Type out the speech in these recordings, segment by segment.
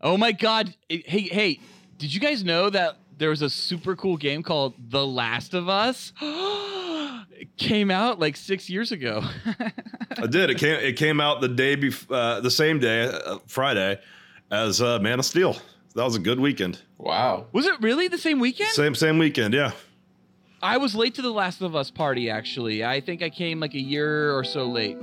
Oh my god! Hey, hey, did you guys know that there was a super cool game called The Last of Us? it came out like six years ago. I did. It came. It came out the day before, uh, the same day, uh, Friday, as uh, Man of Steel. That was a good weekend. Wow. was it really the same weekend? Same same weekend. Yeah. I was late to the Last of Us party. Actually, I think I came like a year or so late.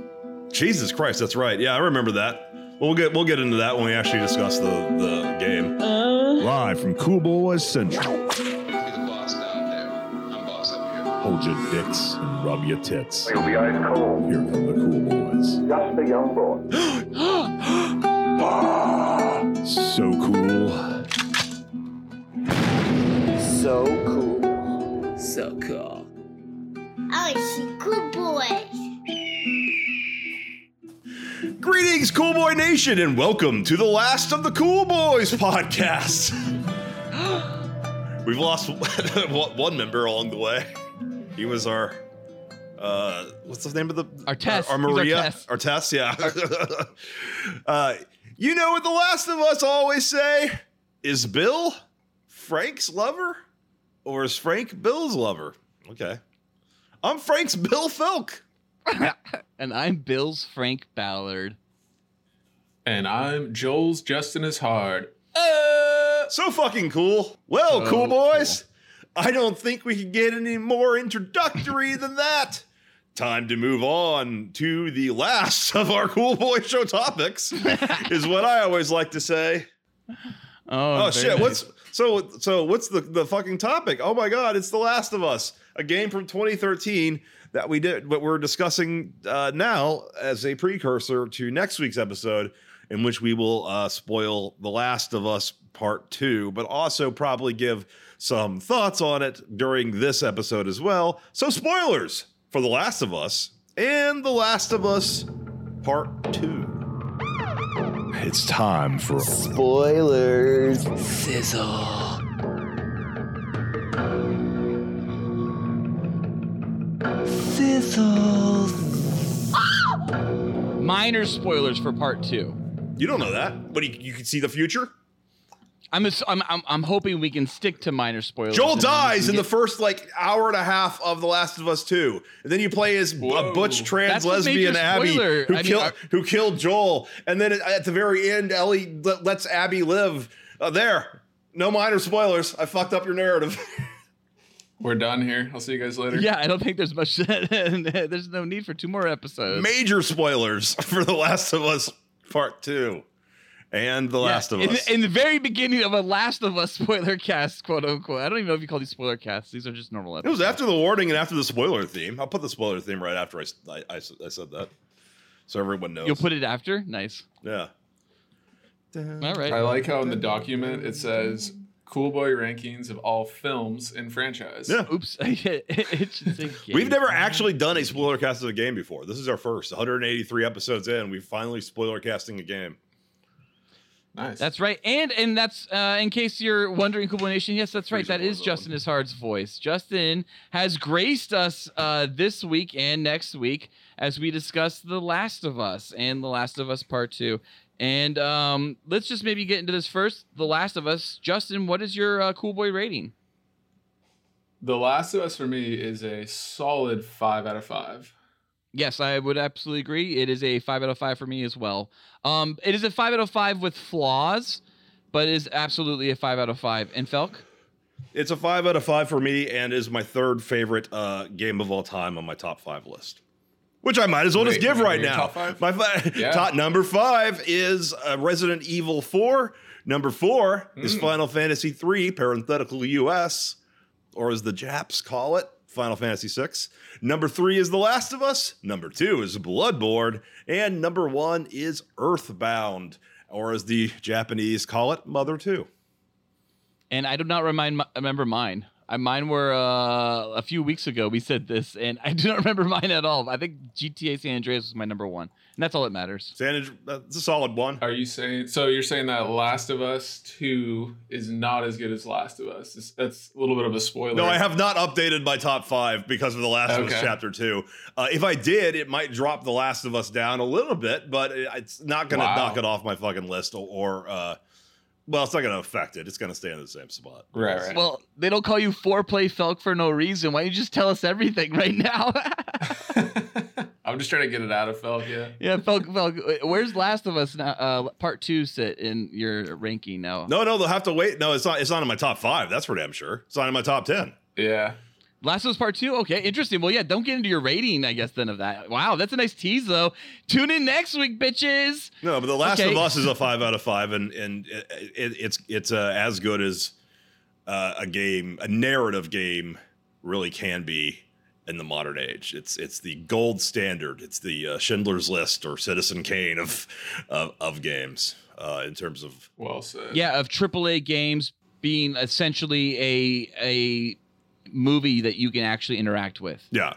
Jesus Christ, that's right. Yeah, I remember that. We'll get we'll get into that when we actually discuss the the game. Uh. Live from Cool Boys Central. Be the boss down there. I'm boss up here. Hold your dicks and rub your tits. You'll be ice cold. Here come the Cool Boys. Just a young boy. So cool. So cool. So cool. Oh, I see cool boys. Greetings, Cool Boy Nation, and welcome to the last of the Cool Boys podcast. We've lost one member along the way. He was our. Uh, what's the name of the Our Tess. Our, our Maria, our Tess, yeah. uh, you know what the last of us always say? Is Bill Frank's lover, or is Frank Bill's lover? Okay, I'm Frank's Bill Felk. And I'm Bill's Frank Ballard. And I'm Joel's Justin is hard. Uh, so fucking cool. Well, So cool boys. I don't think we can get any more introductory than that. Time to move on to the last of our cool boy show topics, is what I always like to say. Oh, Oh, shit! nice. What's so so? What's the the fucking topic? Oh my god! It's The Last of Us, a game from 2013 that we did, but we're discussing uh, now as a precursor to next week's episode, in which we will uh, spoil The Last of Us Part Two, but also probably give some thoughts on it during this episode as well. So spoilers for The Last of Us and The Last of Us Part Two. It's time for Spoilers. Sizzle. Sizzle. Minor spoilers for part two. You don't know that, but you, you can see the future. I'm, ass- I'm, I'm, I'm hoping we can stick to minor spoilers. Joel and then we dies can in the first like hour and a half of The Last of Us 2. And then you play as a butch trans That's lesbian Abby who, I mean, kill, I- who killed Joel. And then at- at the very end, Ellie le- lets Abby live. Uh, there. No minor spoilers. I fucked up your narrative. We're done here. I'll see you guys later. Yeah, I don't think there's much. there's no need for two more episodes. Major spoilers for The Last of Us Part 2 and The Yeah, Last of in, Us. In the very beginning of a Last of Us spoiler cast, quote unquote. I don't even know if you call these spoiler casts. These are just normal it was after the warning and after the spoiler theme. I'll put the spoiler theme right after I I said that. So everyone knows. You'll put it after? Nice. yeah. All right. I like how in the document it says Cool Boy rankings of all films in franchise. Yeah. Oops. it should say We've never actually done a spoiler cast of a game before. This is our first. 183 episodes in, we finally spoiler casting a game. Nice. That's right. And and that's uh, in case you're wondering, Cool Boy Nation. Yes, that's right. That is Reasonable Justin Ishard's voice. Justin has graced us uh, this week and next week as we discuss The Last of Us and The Last of Us Part Two. And um, let's just maybe get into this first. The Last of Us. Justin, what is your uh, cool boy rating? The Last of Us for me is a solid five out of five. Yes, I would absolutely agree. It is a five out of five for me as well. Um, it is a five out of five with flaws, but it is absolutely a five out of five. And Felk? It's a five out of five for me and is my third favorite uh, game of all time on my top five list. Which I might as well just give right mean your now. top five? My fi- Yeah. top number five is uh, Resident Evil 4. Number four is Mm. Final Fantasy 3, parenthetical US, or as the Japs call it, Final Fantasy 6. Number three is The Last of Us. Number two is Bloodborne. And number one is Earthbound, or as the Japanese call it, Mother 2. And I do not remind, remember mine. I, mine were uh, a few weeks ago. We said this, and I do not remember mine at all. I think GTA San Andreas was my number one, and that's all that matters. Sandage, that's a solid one. Are you saying so? You're saying that Last of Us Two is not as good as Last of Us? It's- That's a little bit of a spoiler. No, I have not updated my top five because of The Last of Us Chapter 2. Uh, if I did, it might drop The Last of Us down a little bit, but it- it's not going to Wow. knock it off my fucking list or, or uh, Well, it's not going to affect it. It's going to stay in the same spot. Right, right. Well, they don't call you foreplay Felk for no reason. Why don't you just tell us everything right now? I'm just trying to get it out of Felk, yeah. yeah, Felk, Felk, where's Last of Us now? Uh, part two sit in your ranking now? No, no, they'll have to wait. No, it's not. It's not in my top five. That's for damn sure. It's not in my top ten. Yeah. Last of Us Part Two. Okay, interesting. Well, yeah, don't get into your rating, I guess, then of that. Wow, that's a nice tease, though. Tune in next week, bitches. No, but The Last Okay. of Us is a five out of five, and and it, it, it's it's uh, as good as uh, a game, a narrative game, really can be in the modern age. It's it's the gold standard. It's the uh, Schindler's List or Citizen Kane of of, of games uh, in terms of Well said. Yeah, of AAA games being essentially a a movie that you can actually interact with. Yeah,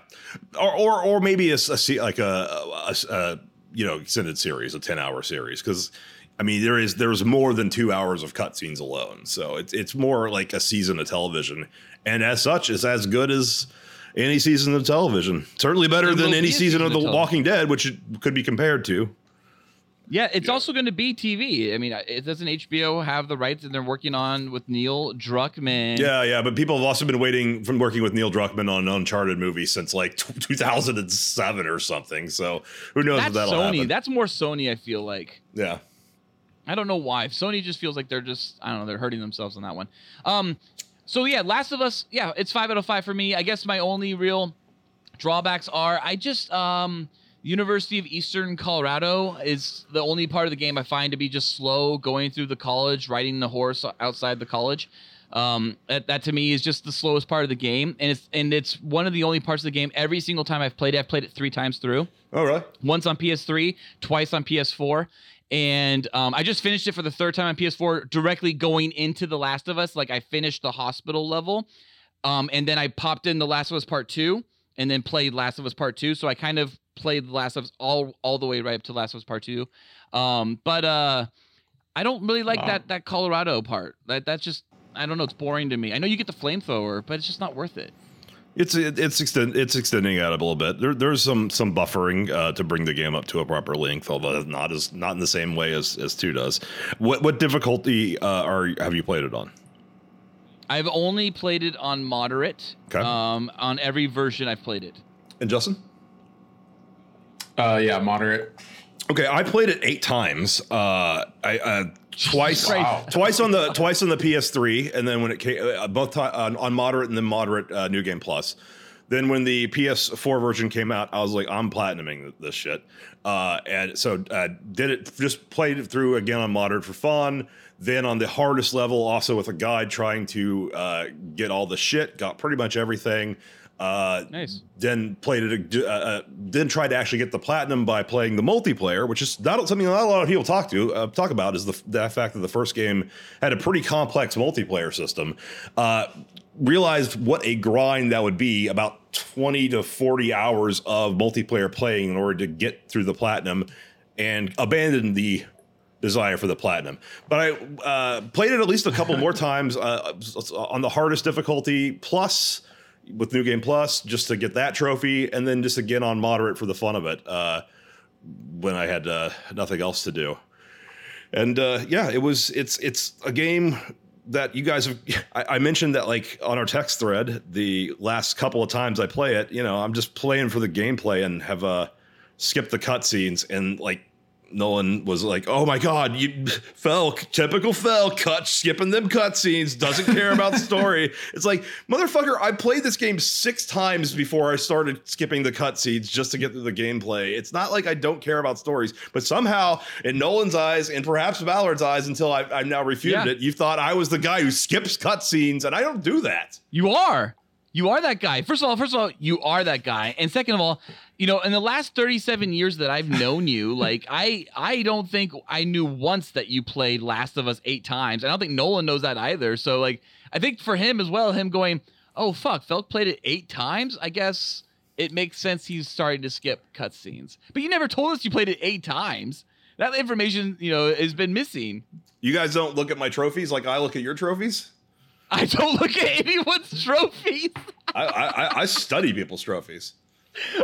or or, or maybe a, a like a, a, a- you know extended series, a ten hour series, because I mean there is there's more than two hours of cutscenes alone, so it's it's more like a season of television, and as such, is as good as any season of television. Certainly better than any be a season of The season of Walking Dead, which it could be compared to. Yeah, it's also going to be TV. I mean, it doesn't HBO have the rights, and they're working on with Neil Druckmann. Yeah, yeah, but people have also been waiting from working with Neil Druckmann on an Uncharted movie since like t- 2007 or something. So who knows that's if that'll Sony. happen? That's more Sony. I feel like. yeah. I don't know why. Sony just feels like they're just I don't know, they're hurting themselves on that one. Um so yeah, Last of Us, yeah, it's 5 out of 5 for me. I guess my only real drawbacks are I just um University of Eastern Colorado is the only part of the game I find to be just slow going through the college, riding the horse outside the college. Um, that, that to me is just the slowest part of the game, and it's and it's one of the only parts of the game. Every single time I've played it, I've played it three times through All right. once on PS3, twice on PS4. And um, I just finished it for the third time on PS4, directly going into The Last of Us. Like I finished the hospital level, um, and then I popped in The Last of Us Part Two, and then played Last of Us Part Two. So I kind of played The Last of Us all all the way right up to Last of Us Part Two. Um, but uh, I don't really like Wow. that that Colorado part. That that's just I don't know. It's boring to me. I know you get the flamethrower, but it's just not worth it. It's it's extend, it's extending out a little bit. There, there's some some buffering uh, to bring the game up to a proper length, although not as not in the same way as, as two does. What what difficulty uh, are have you played it on? I've only played it on moderate. Okay. Um, on every version I've played it. And Justin? Uh, yeah, moderate. Okay, I played it eight times. Uh, I uh, twice Wow. twice on the twice on the PS3, and then when it came uh, both on, on moderate and then moderate uh, New Game Plus. Then when the PS4 version came out, I was like, I'm platinuming this shit, uh, and so uh, did it. Just played it through again on moderate for fun. Then on the hardest level, also with a guide, trying to uh, get all the shit. Got pretty much everything. Uh, Nice. then played it. Uh, uh, then tried to actually get the platinum by playing the multiplayer, which is not something not a lot of people talk to uh, talk about. Is the that fact that the first game had a pretty complex multiplayer system. Uh, realized what a grind that would be about 20 to 40 hours of multiplayer playing in order to get through the platinum and abandoned the desire for the platinum. But I uh, played it at least a couple more times uh, on the hardest difficulty, plus with New Game Plus, just to get that trophy, and then just again on moderate for the fun of it uh, when I had uh, nothing else to do. And uh, yeah, it was it's it's a game that you guys have. I, I mentioned that like on our text thread the last couple of times I play it. You know, I'm just playing for the gameplay and have uh, skipped the cutscenes and like. Nolan was like, "Oh my God, you fell typical fell cut skipping them cutscenes, doesn't care about the story." It's like, motherfucker, I played this game six times before I started skipping the cutscenes just to get through the gameplay. It's not like I don't care about stories, but somehow in Nolan's eyes and perhaps Ballard's eyes, until I, I've now refuted Yeah. it, you thought I was the guy who skips cutscenes, and I don't do that. You are. You are that guy. First of all, first of all, you are that guy. And second of all, you know, in the last 37 years that I've known you, like I I don't think I knew once that you played Last of Us 8 times. I don't think Nolan knows that either. So like I think for him as well, him going, "Oh fuck, Felk played it 8 times." I guess it makes sense he's starting to skip cutscenes. But you never told us you played it 8 times. That information, you know, has been missing. You guys don't look at my trophies like I look at your trophies. I don't look at anyone's trophies. I, I, I study people's trophies.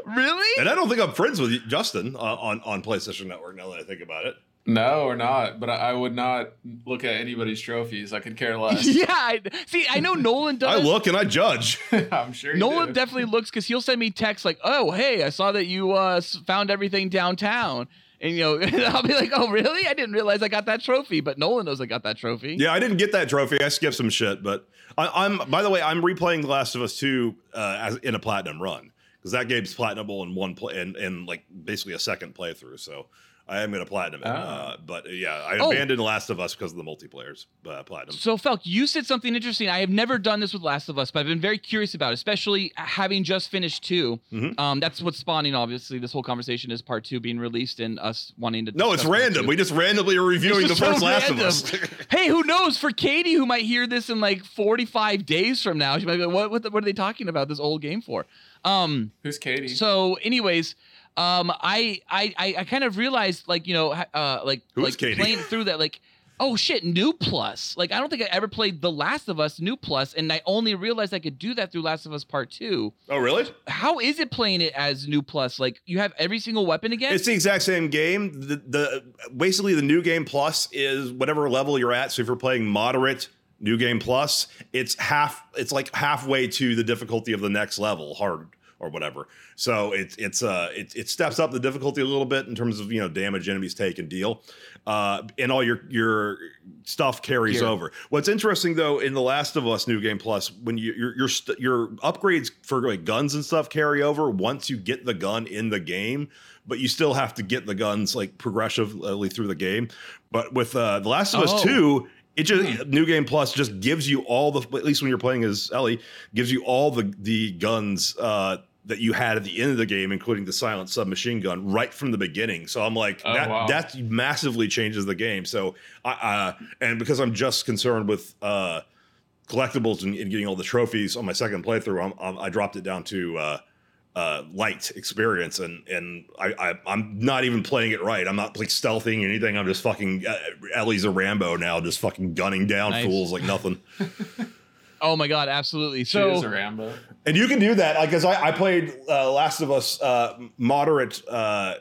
really? And I don't think I'm friends with Justin uh, on on PlayStation Network. Now that I think about it, No, or not. But I, I would not look at anybody's trophies. I could care less. yeah, I, see, I know Nolan does. I look and I judge. I'm sure. Nolan do. definitely looks because he'll send me texts like, "Oh, hey, I saw that you uh, found everything downtown," and you know, I'll be like, "Oh, really? I didn't realize I got that trophy." But Nolan knows I got that trophy. Yeah, I didn't get that trophy. I skipped some shit, but I, I'm. By the way, I'm replaying The Last of Us Two uh, as in a platinum run because that game's platinable in one play and in like basically a second playthrough. So I am gonna platinum it. Ah. Uh, but yeah, I Oh. abandoned The Last of Us because of the multiplayers uh, platinum. So, Felk, you said something interesting. I have never done this with Last of Us, but I've been very curious about, it, especially having just finished 2 Mhm. Um, that's what's spawning. Obviously, this whole conversation is part two being released, and us wanting to. No, it's random. We just randomly are reviewing the first so Last random. of Us. hey, who knows? For Katie, who might hear this in like 45 days from now, she might be like, "What? What, the, what are they talking about this old game for?" Um. Who's Katie? So, anyways, um, I I I, kind of realized like you know uh like Who's like Katie? playing through that like. Oh shit, new plus. Like I don't think I ever played The Last of Us new plus, and I only realized I could do that through Last of Us Part Two. oh, really? How is it playing it as new plus? Like you have every single weapon again? It's the exact same game. The, the basically the new game plus is whatever level you're at. So if you're playing moderate new game plus, it's half. It's like halfway to the difficulty of the next level, hard or whatever. So it's it's uh it, it steps up the difficulty a little bit in terms of you know damage enemies take and deal, uh, and all your your stuff carries Gear. over. What's interesting though in the Last of Us New Game Plus, when you your your st- your upgrades for like guns and stuff carry over once you get the gun in the game, but you still have to get the guns like progressively through the game. But with uh, the Last of Oh. Us Two. It just New Game Plus just gives you all the at least when you're playing as Ellie gives you all the the guns uh, that you had at the end of the game, including the silent submachine gun, right from the beginning. So I'm like, Oh, that wow. that massively changes the game. So I uh, and because I'm just concerned with uh, collectibles and, and getting all the trophies on my second playthrough, I'm, I'm, I dropped it down to uh, uh, light experience, and and I, I I'm not even playing it right. I'm not like stealthing or anything. I'm just fucking uh, Ellie's a Rambo now, just fucking gunning down Nice. fools like nothing. oh my god, absolutely. she is a So Rambo. And you can do that, like, because I, I played uh, Last of Us uh, moderate uh,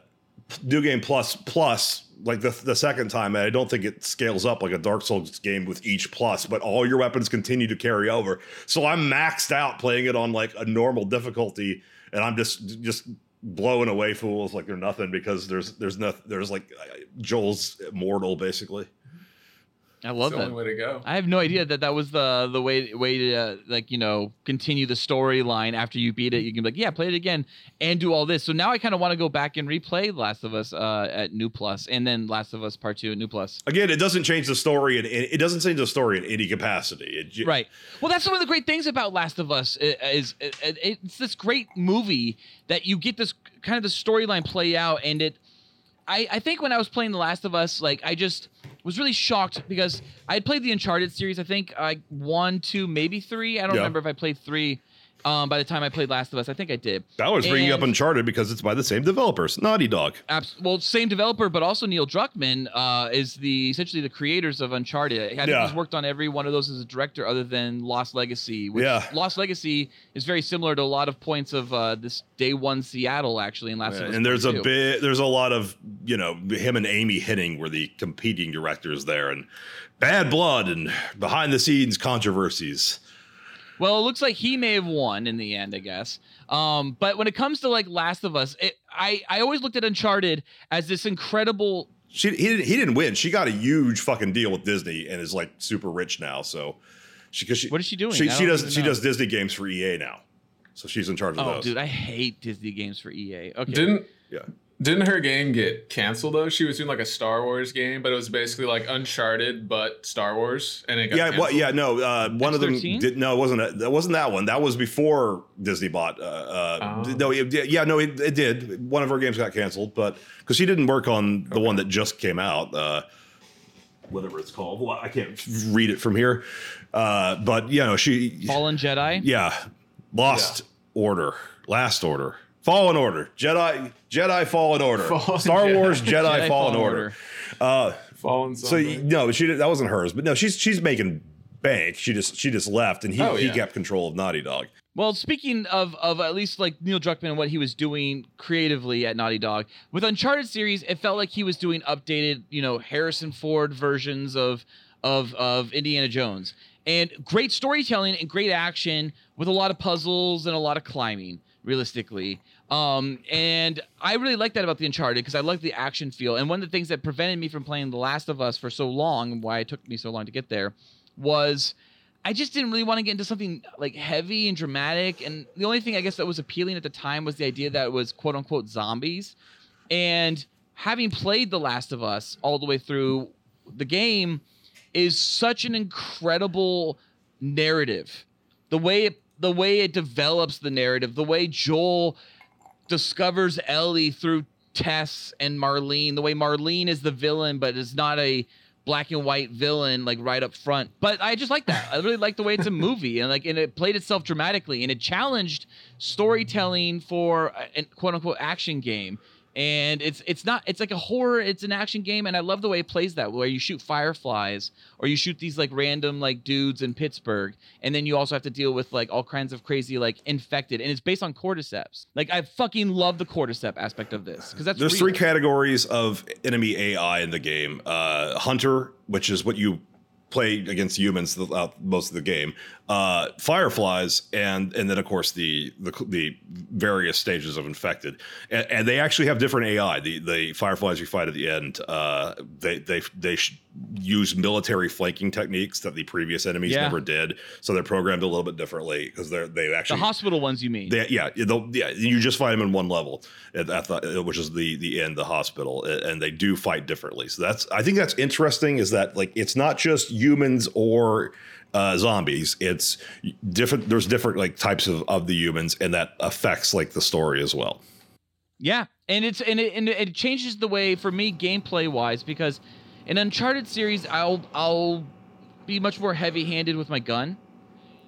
new game plus plus like the the second time, and I don't think it scales up like a Dark Souls game with each plus, but all your weapons continue to carry over. So I'm maxed out playing it on like a normal difficulty, and I'm just just blowing away fools like they're nothing because there's there's no there's like uh, Joel's immortal basically. I love It's the that. only way to go. I have no idea that that was the the way way to uh, like you know continue the storyline after you beat it. You can be like, yeah, play it again and do all this. So now I kind of want to go back and replay Last of Us uh, at New Plus, and then Last of Us Part Two at New Plus. Again, it doesn't change the story, and it doesn't change the story in any capacity. It, ju- Right. Well, that's one of the great things about Last of Us i- is, is it's this great movie that you get this kind of the storyline play out, and it. I, I think when I was playing The Last of Us, like I just was really shocked because I had played the Uncharted series. I think I one, two, maybe three. I don't Yeah. remember if I played three. Um, by the time I played Last of Us, I think I did. That was bringing up Uncharted because it's by the same developers, Naughty Dog. Abs- well, same developer, but also Neil Druckmann uh, is the essentially the creators of Uncharted. I think Yeah. he's worked on every one of those as a director, other than Lost Legacy. Which Yeah. Lost Legacy is very similar to a lot of points of uh, this Day One Seattle, actually, in Last of Us. and there's a bit, there's a lot of you know him and Amy Hennig were the competing directors there, and Bad Blood and behind the scenes controversies. Well, it looks like he may have won in the end, I guess. Um, but when it comes to like Last of Us, it, I I always looked at Uncharted as this incredible She he didn't, he didn't win. She got a huge fucking deal with Disney and is like super rich now. So she because she What is she doing? She, she does she does Disney games for EA now, so she's in charge of Oh, those. dude, I hate Disney games for EA. Okay. Didn't Yeah. Didn't her game get canceled though? She was doing like a Star Wars game, but it was basically like Uncharted but Star Wars, and it got yeah, well, yeah, no. Uh, one of them X13? did. No, it wasn't. That, that wasn't that one. That was before Disney bought. Uh, uh, Oh. No, it, yeah, no, it, it did. One of her games got canceled, but because she didn't work on the one that just came out, uh, whatever it's called. Well, I can't read it from here. Uh, but you know, she. Fallen Jedi. Yeah, Lost Order, Last Order, Fallen Order, Jedi, Jedi Fallen Order, Fallen Star Jedi. Wars Jedi, Jedi Fallen, Fallen Order. Uh, Fallen so something. you- no, she that wasn't hers. But no, she's she's making bank. She just she just left, and he Oh, he yeah. kept control of Naughty Dog. Well, speaking of of at least like Neil Druckmann and what he was doing creatively at Naughty Dog with Uncharted series, it felt like he was doing updated, you know, Harrison Ford versions of of of Indiana Jones, and great storytelling and great action with a lot of puzzles and a lot of climbing. Realistically, um, and I really like that about the Uncharted because I like the action feel. And one of the things that prevented me from playing The Last of Us for so long, and why it took me so long to get there, was I just didn't really want to get into something like heavy and dramatic. And the only thing I guess that was appealing at the time was the idea that it was quote unquote zombies. And having played The Last of Us all the way through the game is such an incredible narrative. The way it the way it develops the narrative, the way Joel discovers Ellie through Tess and Marlene, the way Marlene is the villain, but is not a black and white villain like right up front. But I just like that. I really like the way it's a movie and like and it played itself dramatically and it challenged storytelling for a quote unquote action game. And it's it's not it's like a horror, it's an action game, and I love the way it plays that, where you shoot fireflies or you shoot these like random like dudes in Pittsburgh, and then you also have to deal with like all kinds of crazy like infected, and it's based on cordyceps. Like I fucking love the cordyceps aspect of this because that's There's real. three categories of enemy AI in the game. Uh, Hunter, which is what you play against humans throughout most of the game. Uh, fireflies, and and then of course the the, the various stages of infected, and, and they actually have different AI. The the fireflies you fight at the end, uh, they they they sh- use military flanking techniques that the previous enemies Yeah. never did. So they're programmed a little bit differently because they're they actually the hospital ones you mean? they, yeah, yeah. You just fight them in one level, at, at the, which is the the end, the hospital, and they do fight differently. So that's I think that's interesting. Is that like it's not just humans or uh, zombies. It's different. There's different like types of of the humans, and that affects like the story as well. Yeah, and it's and it, and it changes the way for me gameplay wise because in Uncharted series I'll I'll be much more heavy handed with my gun,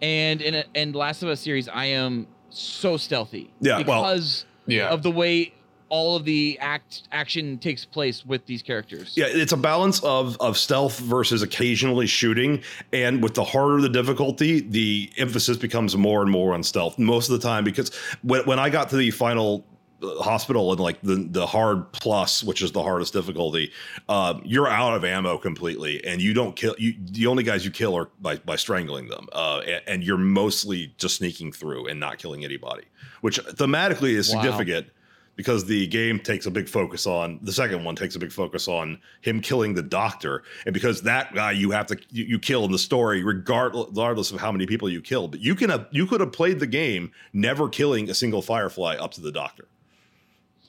and in a, in Last of Us series I am so stealthy. Yeah, well- because Yeah. of the way all of the act action takes place with these characters. Yeah, it's a balance of of stealth versus occasionally shooting, and with the harder the difficulty, the emphasis becomes more and more on stealth most of the time. Because when when I got to the final uh, hospital and like the the hard plus, which is the hardest difficulty, uh, you're out of ammo completely, and you don't kill. You the only guys you kill are by by strangling them, uh, and, and you're mostly just sneaking through and not killing anybody, which thematically is Wow. significant because the game takes a big focus on the second one takes a big focus on him killing the doctor and because that guy you have to you, you kill in the story regardless regardless of how many people you kill but you can have you could have played the game never killing a single firefly up to the doctor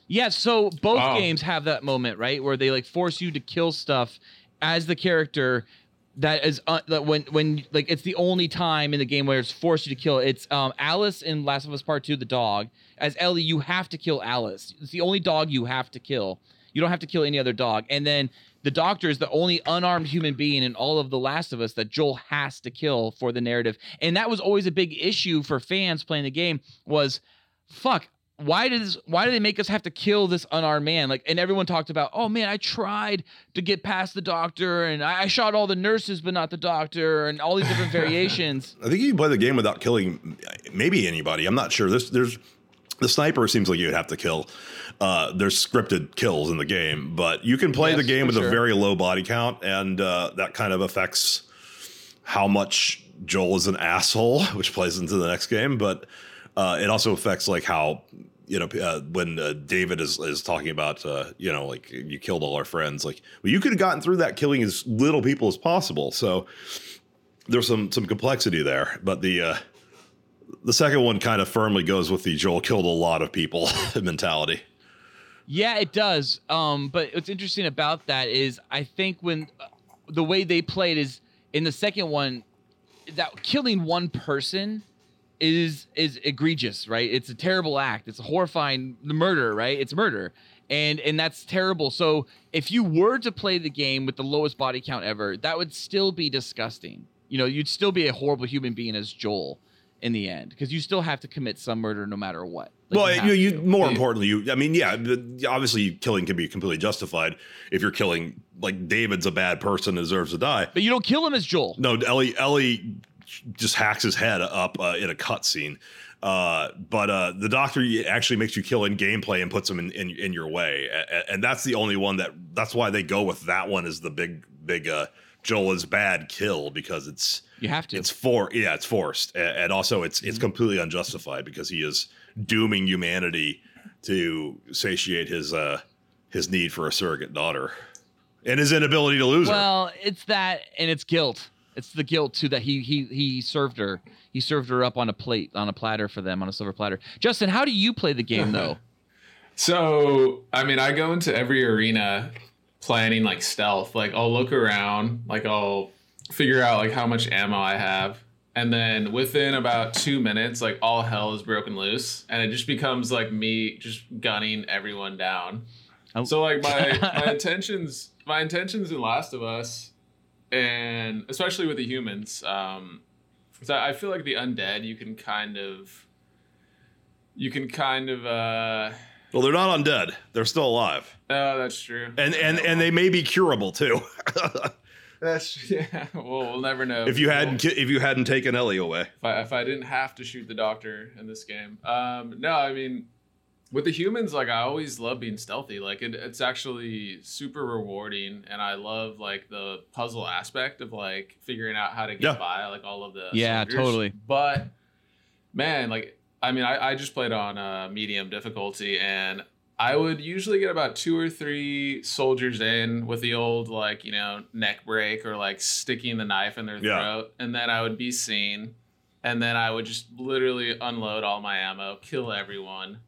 Yeah, so both Wow. games have that moment, right, where they like force you to kill stuff as the character. That is uh, that when when like it's the only time in the game where it's forced you to kill. It's um Alice in Last of Us Part Two, the dog. As Ellie, you have to kill Alice. It's the only dog you have to kill. You don't have to kill any other dog. And then the doctor is the only unarmed human being in all of The Last of Us that Joel has to kill for the narrative. And that was always a big issue for fans playing the game. Was fuck why does why do they make us have to kill this unarmed man? Like and everyone talked about oh man i tried to get past the doctor and i, I shot all the nurses but not the doctor and all these different variations. I think you can play the game without killing maybe anybody. I'm not sure. There's there's the sniper seems like you'd have to kill uh, there's scripted kills in the game but you can play Yes, the game with sure. a very low body count and uh, that kind of affects how much Joel is an asshole, which plays into the next game, but uh, it also affects like how you know uh, when uh, David is is talking about uh, you know like you killed all our friends, like well you could have gotten through that killing as little people as possible. So there's some some complexity there, but the uh, the second one kind of firmly goes with the Joel killed a lot of people mentality. yeah it does um but what's interesting about that is i think when uh, the way they played is in the second one that killing one person is is egregious right? It's a terrible act. It's a horrifying murder right? It's murder. And and that's terrible. So if you were to play the game with the lowest body count ever that would still be disgusting. You know you'd still be a horrible human being as joel in the end because you still have to commit some murder no matter what. Like, well, have you, you more Yeah. importantly, you. I mean, yeah, obviously, killing can be completely justified if you're killing like David's a bad person, deserves to die. but you don't kill him as joel. No, Ellie Ellie just hacks his head up uh, in a cutscene. Uh, but uh, the doctor actually makes you kill in gameplay and puts him in, in, in your way, A- and that's the only one that that's why they go with that one as the big big uh, Joel is bad kill because it's You have to. it's for yeah it's forced A- and also it's it's completely unjustified because he is dooming humanity to satiate his uh his need for a surrogate daughter and his inability to lose her. Well, it's that, and it's guilt. It's the guilt too that he he he served her. He served her up on a plate, on a platter for them, on a silver platter. Justin, how do you play the game though? So, I mean, I go into every arena planning like stealth. Like, I'll look around, like, I'll figure out like how much ammo I have. And then within about two minutes, like all hell is broken loose, and it just becomes like me just gunning everyone down. Oh. So like my my intentions, my intentions in Last of Us, and especially with the humans, um, that I feel like the undead you can kind of, you can kind of, uh, well, they're not undead; they're still alive, Oh, that's true. and and and they may be curable too. That's yeah. Well, we'll never know. if you hadn't if you hadn't taken Ellie away. if I, if I didn't have to shoot the doctor in this game. Um, no, I mean, with the humans, like I always love being stealthy. Like it, it's actually super rewarding, and I love like the puzzle aspect of like figuring out how to get Yeah. by like all of the Yeah, soldiers. totally. But man, like I mean, I, I just played on uh, medium difficulty, and I would usually get about two or three soldiers in with the old like you know neck break or like sticking the knife in their Yeah. throat, and then I would be seen, and then I would just literally unload all my ammo, kill everyone.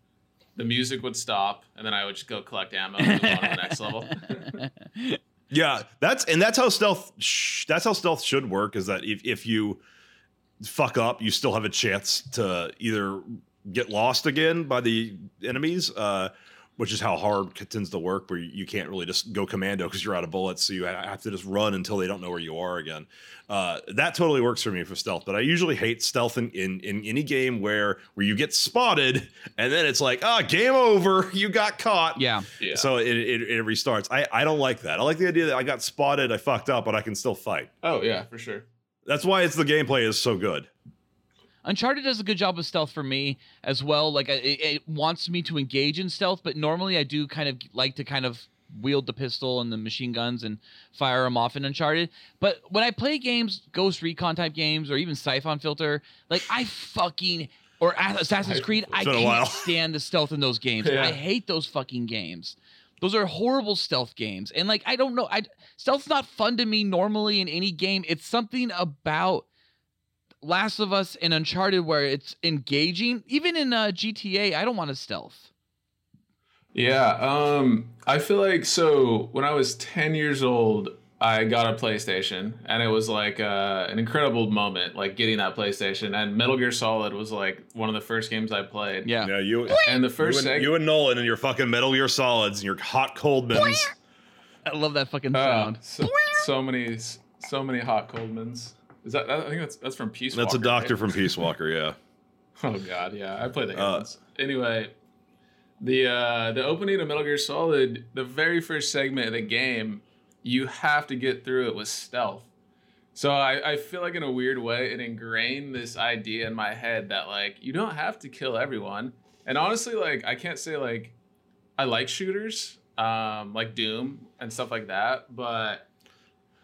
The music would stop, and then I would just go collect ammo and move on to the next level. Yeah, that's and that's how stealth. Sh- that's how stealth should work. Is that if if you fuck up, you still have a chance to either get lost again by the enemies, uh, which is how hard it tends to work, where you can't really just go commando because you're out of bullets, so you have to just run until they don't know where you are again. Uh, that totally works for me for stealth, but I usually hate stealth in, in in any game where where you get spotted and then it's like ah game over, you got caught. Yeah. yeah. So it, it, it restarts. I, I don't like that. I like the idea that I got spotted, I fucked up, but I can still fight. oh yeah, for sure. That's why it's the gameplay is so good. Uncharted does a good job of stealth for me as well. Like it, it wants me to engage in stealth, but normally I do kind of like to kind of wield the pistol and the machine guns and fire them off in Uncharted. But when I play games, Ghost Recon type games, or even Syphon Filter, like I fucking or Assassin's Creed, I It's been a can't stand the stealth in those games. Yeah. I hate those fucking games. Those are horrible stealth games. And like I don't know, I stealth's not fun to me normally in any game. It's something about Last of Us and Uncharted where it's engaging. Even in uh, GTA, I don't want to stealth. Yeah, um, I feel like so when I was 10 years old, I got a PlayStation, and it was like uh, an incredible moment, like getting that PlayStation. And Metal Gear Solid was like one of the first games I played. Yeah. Yeah, you, And the you, first and, seg- you and Nolan and your fucking Metal Gear Solids and your hot Coldmans. I love that fucking Oh, sound. so, so many, so many hot Coldmans. Is that? I think that's that's from Peace. That's a doctor right? from Peace Walker, yeah. Oh god, yeah, I play the Uh, games. anyway, the uh, the opening of Metal Gear Solid, the very first segment of the game, you have to get through it with stealth. So I, I feel like in a weird way it ingrained this idea in my head that like you don't have to kill everyone. And honestly, like I can't say like I like shooters, um, like Doom and stuff like that, but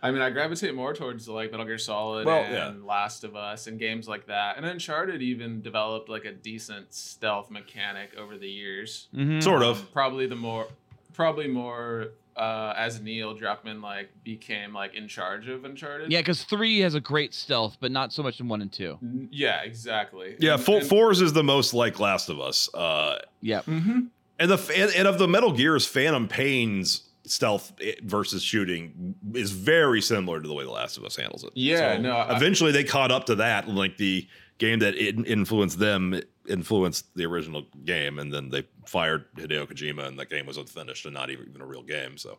I mean, I gravitate more towards like Metal Gear Solid Well, and yeah. Last of Us and games like that. And Uncharted even developed like a decent stealth mechanic over the years. Mhm. Sort Um, of. probably the more, probably more uh, as Neil Druckmann like became like in charge of Uncharted. Yeah, because three has a great stealth, but not so much in one and two. N- Yeah, exactly. Yeah, And- four, and- Fours is the most like Last of Us. Uh, Yeah. Mhm. and the and, and of the Metal Gears, Phantom Pain's stealth versus shooting is very similar to the way the Last of Us handles it. Yeah, no, I- eventually they caught up to that, like the game that in- influenced them influenced the original game, and then they fired Hideo Kojima, and that game was unfinished and not even, even a real game. So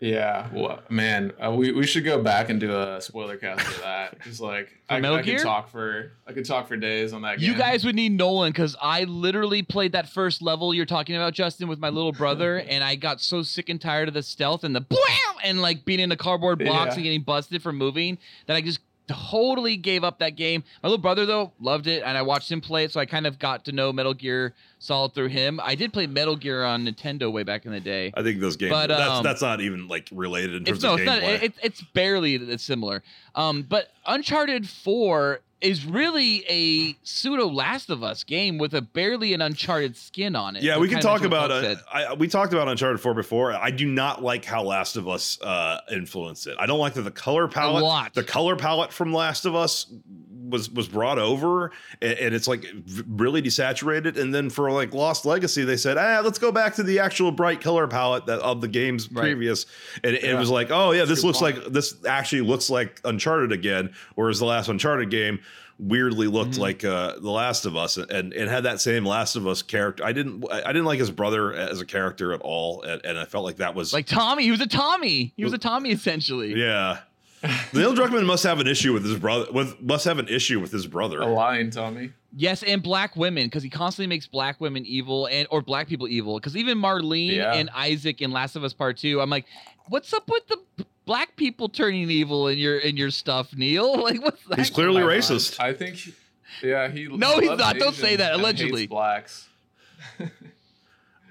Yeah, well, man, uh, we, we should go back and do a spoiler cast for that. Just like I, Metal I Gear? could talk for I could talk for days on that game. You guys would need Nolan because I literally played that first level you're talking about, Justin, with my little brother, and I got so sick and tired of the stealth and the blam and like being in a cardboard box Yeah. and getting busted for moving that I just totally gave up that game. My little brother though loved it, and I watched him play it, so I kind of got to know Metal Gear Solid through him. I did play Metal Gear on Nintendo way back in the day. I think those games. But, that's um, that's not even like related in terms It's no, of it's not. gameplay. It, it's barely it's similar. Um, but Uncharted Four is really a pseudo Last of Us game with a barely an Uncharted skin on it. yeah, we can talk about. Doug Uh, said. I, we talked about Uncharted Four before. I do not like how Last of Us uh, influenced it. I don't like that the color palette. The color palette from Last of Us was was brought over, and, and it's like really desaturated. And then for like Lost Legacy, they said, ah, let's go back to the actual bright color palette that of the games Right. previous. And it, it was like, oh yeah, this looks point. like this actually looks like Uncharted again, whereas the last Uncharted game weirdly looked Mhm. like uh, the Last of Us, and it had that same Last of Us character. I didn't, I didn't like his brother as a character at all, and, and I felt like that was Like Tommy, he was a Tommy. He was a Tommy essentially. yeah. Neil Druckmann must have an issue with his brother. With must have an issue with his brother. A line, Tommy. Yes, and black women because he constantly makes black women evil and or black people evil. Because even Marlene Yeah. and Isaac in Last of Us Part Two, I'm like, what's up with the b- black people turning evil in your in your stuff, Neil? Like, what's that? He's clearly racist. I think. he- Yeah, he. No, he's loves not. Don't say that. Allegedly. blacks.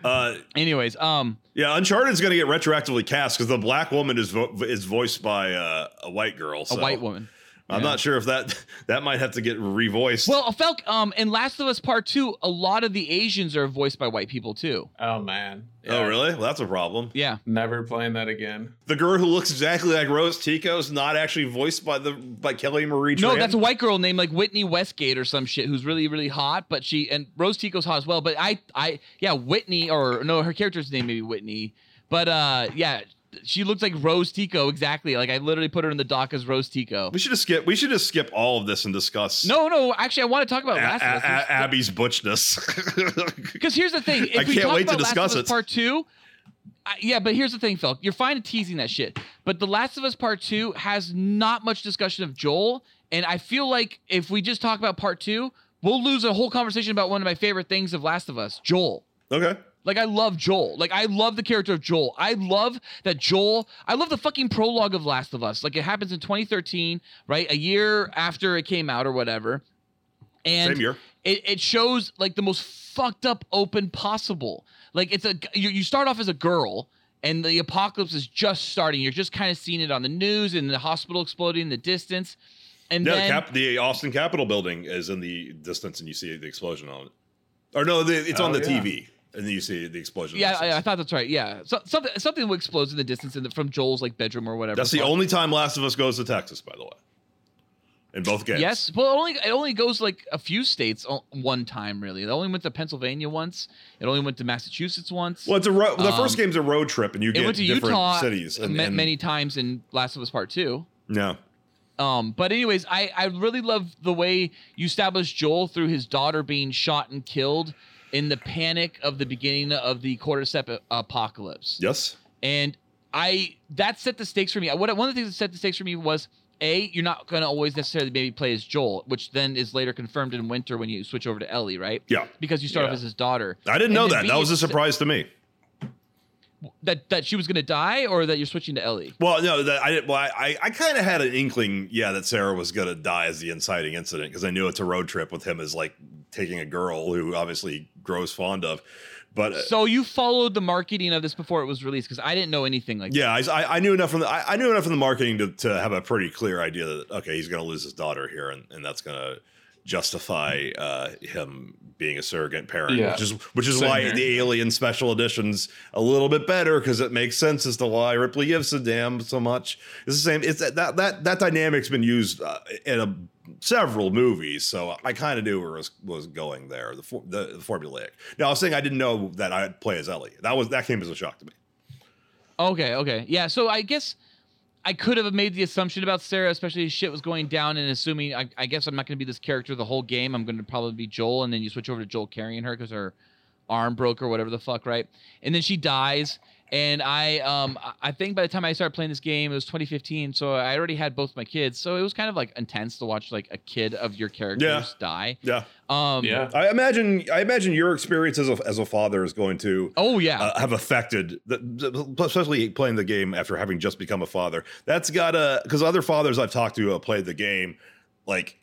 Uh, Anyways, um, yeah, Uncharted's going to get retroactively cast because the black woman is vo- is voiced by uh, a white girl. a white woman. I'm Yeah. not sure if that that might have to get revoiced. Well, Felk, um, in Last of Us Part Two, a lot of the Asians are voiced by white people too. Oh man. oh, really? Well, that's a problem. Yeah, Never playing that again. The girl who looks exactly like Rose Tico is not actually voiced by the by Kelly Marie. Tran. No, that's a white girl named like Whitney Westgate or some shit who's really really hot, but she and Rose Tico's hot as well. But I, I, yeah, Whitney or no, her character's name may be Whitney, but uh, yeah, she looks like Rose Tico exactly. Like I literally put her in the doc as Rose Tico. We should just skip. We should just skip all of this and discuss. No, no, actually, I want to talk about A- Last A- of A- Us. Abby's butchness. Because here's the thing: if I can't talk wait to discuss Last it. Part Two, I, yeah, but here's the thing, Phil. You're fine teasing that shit, but The Last of Us Part Two has not much discussion of Joel, and I feel like if we just talk about Part Two, we'll lose a whole conversation about one of my favorite things of Last of Us, Joel. okay. Like I love Joel. Like I love the character of Joel. I love that Joel. I love the fucking prologue of Last of Us. Like it happens in 2013, right? A year after it came out or whatever. And Same year. it, it shows like the most fucked up open possible. Like it's a you, you start off as a girl and the apocalypse is just starting. You're just kind of seeing it on the news and the hospital exploding in the distance. And Yeah, then the, Cap- the Austin Capitol building is in the distance, and you see the explosion on it. Or no, the, it's on Oh, the yeah. TV, and then you see the explosion. yeah, I, I thought that's right. Yeah, so, something something explodes in the distance in the, from Joel's like bedroom or whatever. that's the only time Last of Us goes to Texas, by the way. In both games. Yes, well, it only it only goes like a few states one time really. It only went to Pennsylvania once. It only went to Massachusetts once. Well, it's a ro- the first Um, game's a road trip, and you get different Utah cities. And, and- many times in Last of Us Part Two. No. Um, but anyways, I I really love the way you establish Joel through his daughter being shot and killed in the panic of the beginning of the cordyceps uh, apocalypse. Yes. And I that set the stakes for me. What one of the things that set the stakes for me was a you're not going to always necessarily maybe play as Joel, which then is later confirmed in Winter when you switch over to Ellie, right? Yeah. Because you start off as his daughter. I didn't And know that. B, That was a surprise to me. That that she was going to die, or that you're switching to Ellie. Well, no, that I didn't. Well, I, I kind of had an inkling, yeah, that Sarah was gonna die as the inciting incident because I knew it's a road trip with him as like taking a girl who obviously grows fond of. But uh, So you followed the marketing of this before it was released because I didn't know anything like yeah, I, I- I knew enough from the I, I knew enough from the marketing to, to have a pretty clear idea that okay, he's gonna lose his daughter here, and, and that's gonna justify uh, him being a surrogate parent, Yeah. which is which is Same why here. the Alien Special Edition's a little bit better because it makes sense as to why Ripley gives a damn so much. It's the same. It's that that that, that dynamic's been used uh, in a, several movies, so I kind of knew where it was, was going there. The, for, the the formulaic. Now I was saying I didn't know that I'd play as Ellie. That was that came as a shock to me. Okay, okay. Yeah, so I guess I could have made the assumption about Sarah, especially as shit was going down, and assuming I, I guess I'm not going to be this character the whole game. I'm going to probably be Joel, and then you switch over to Joel carrying her because her arm broke or whatever the fuck, right? And then she dies, And I um I- I think by the time I started playing this game, it was 2015, so I already had both my kids. So it was kind of like intense to watch like a kid of your characters die. Yeah. Um Yeah. I imagine I imagine your experience as a as a father is going to Oh yeah. uh, have affected, the, the- especially playing the game after having just become a father. That's got to because other fathers I've talked to who have played the game, like.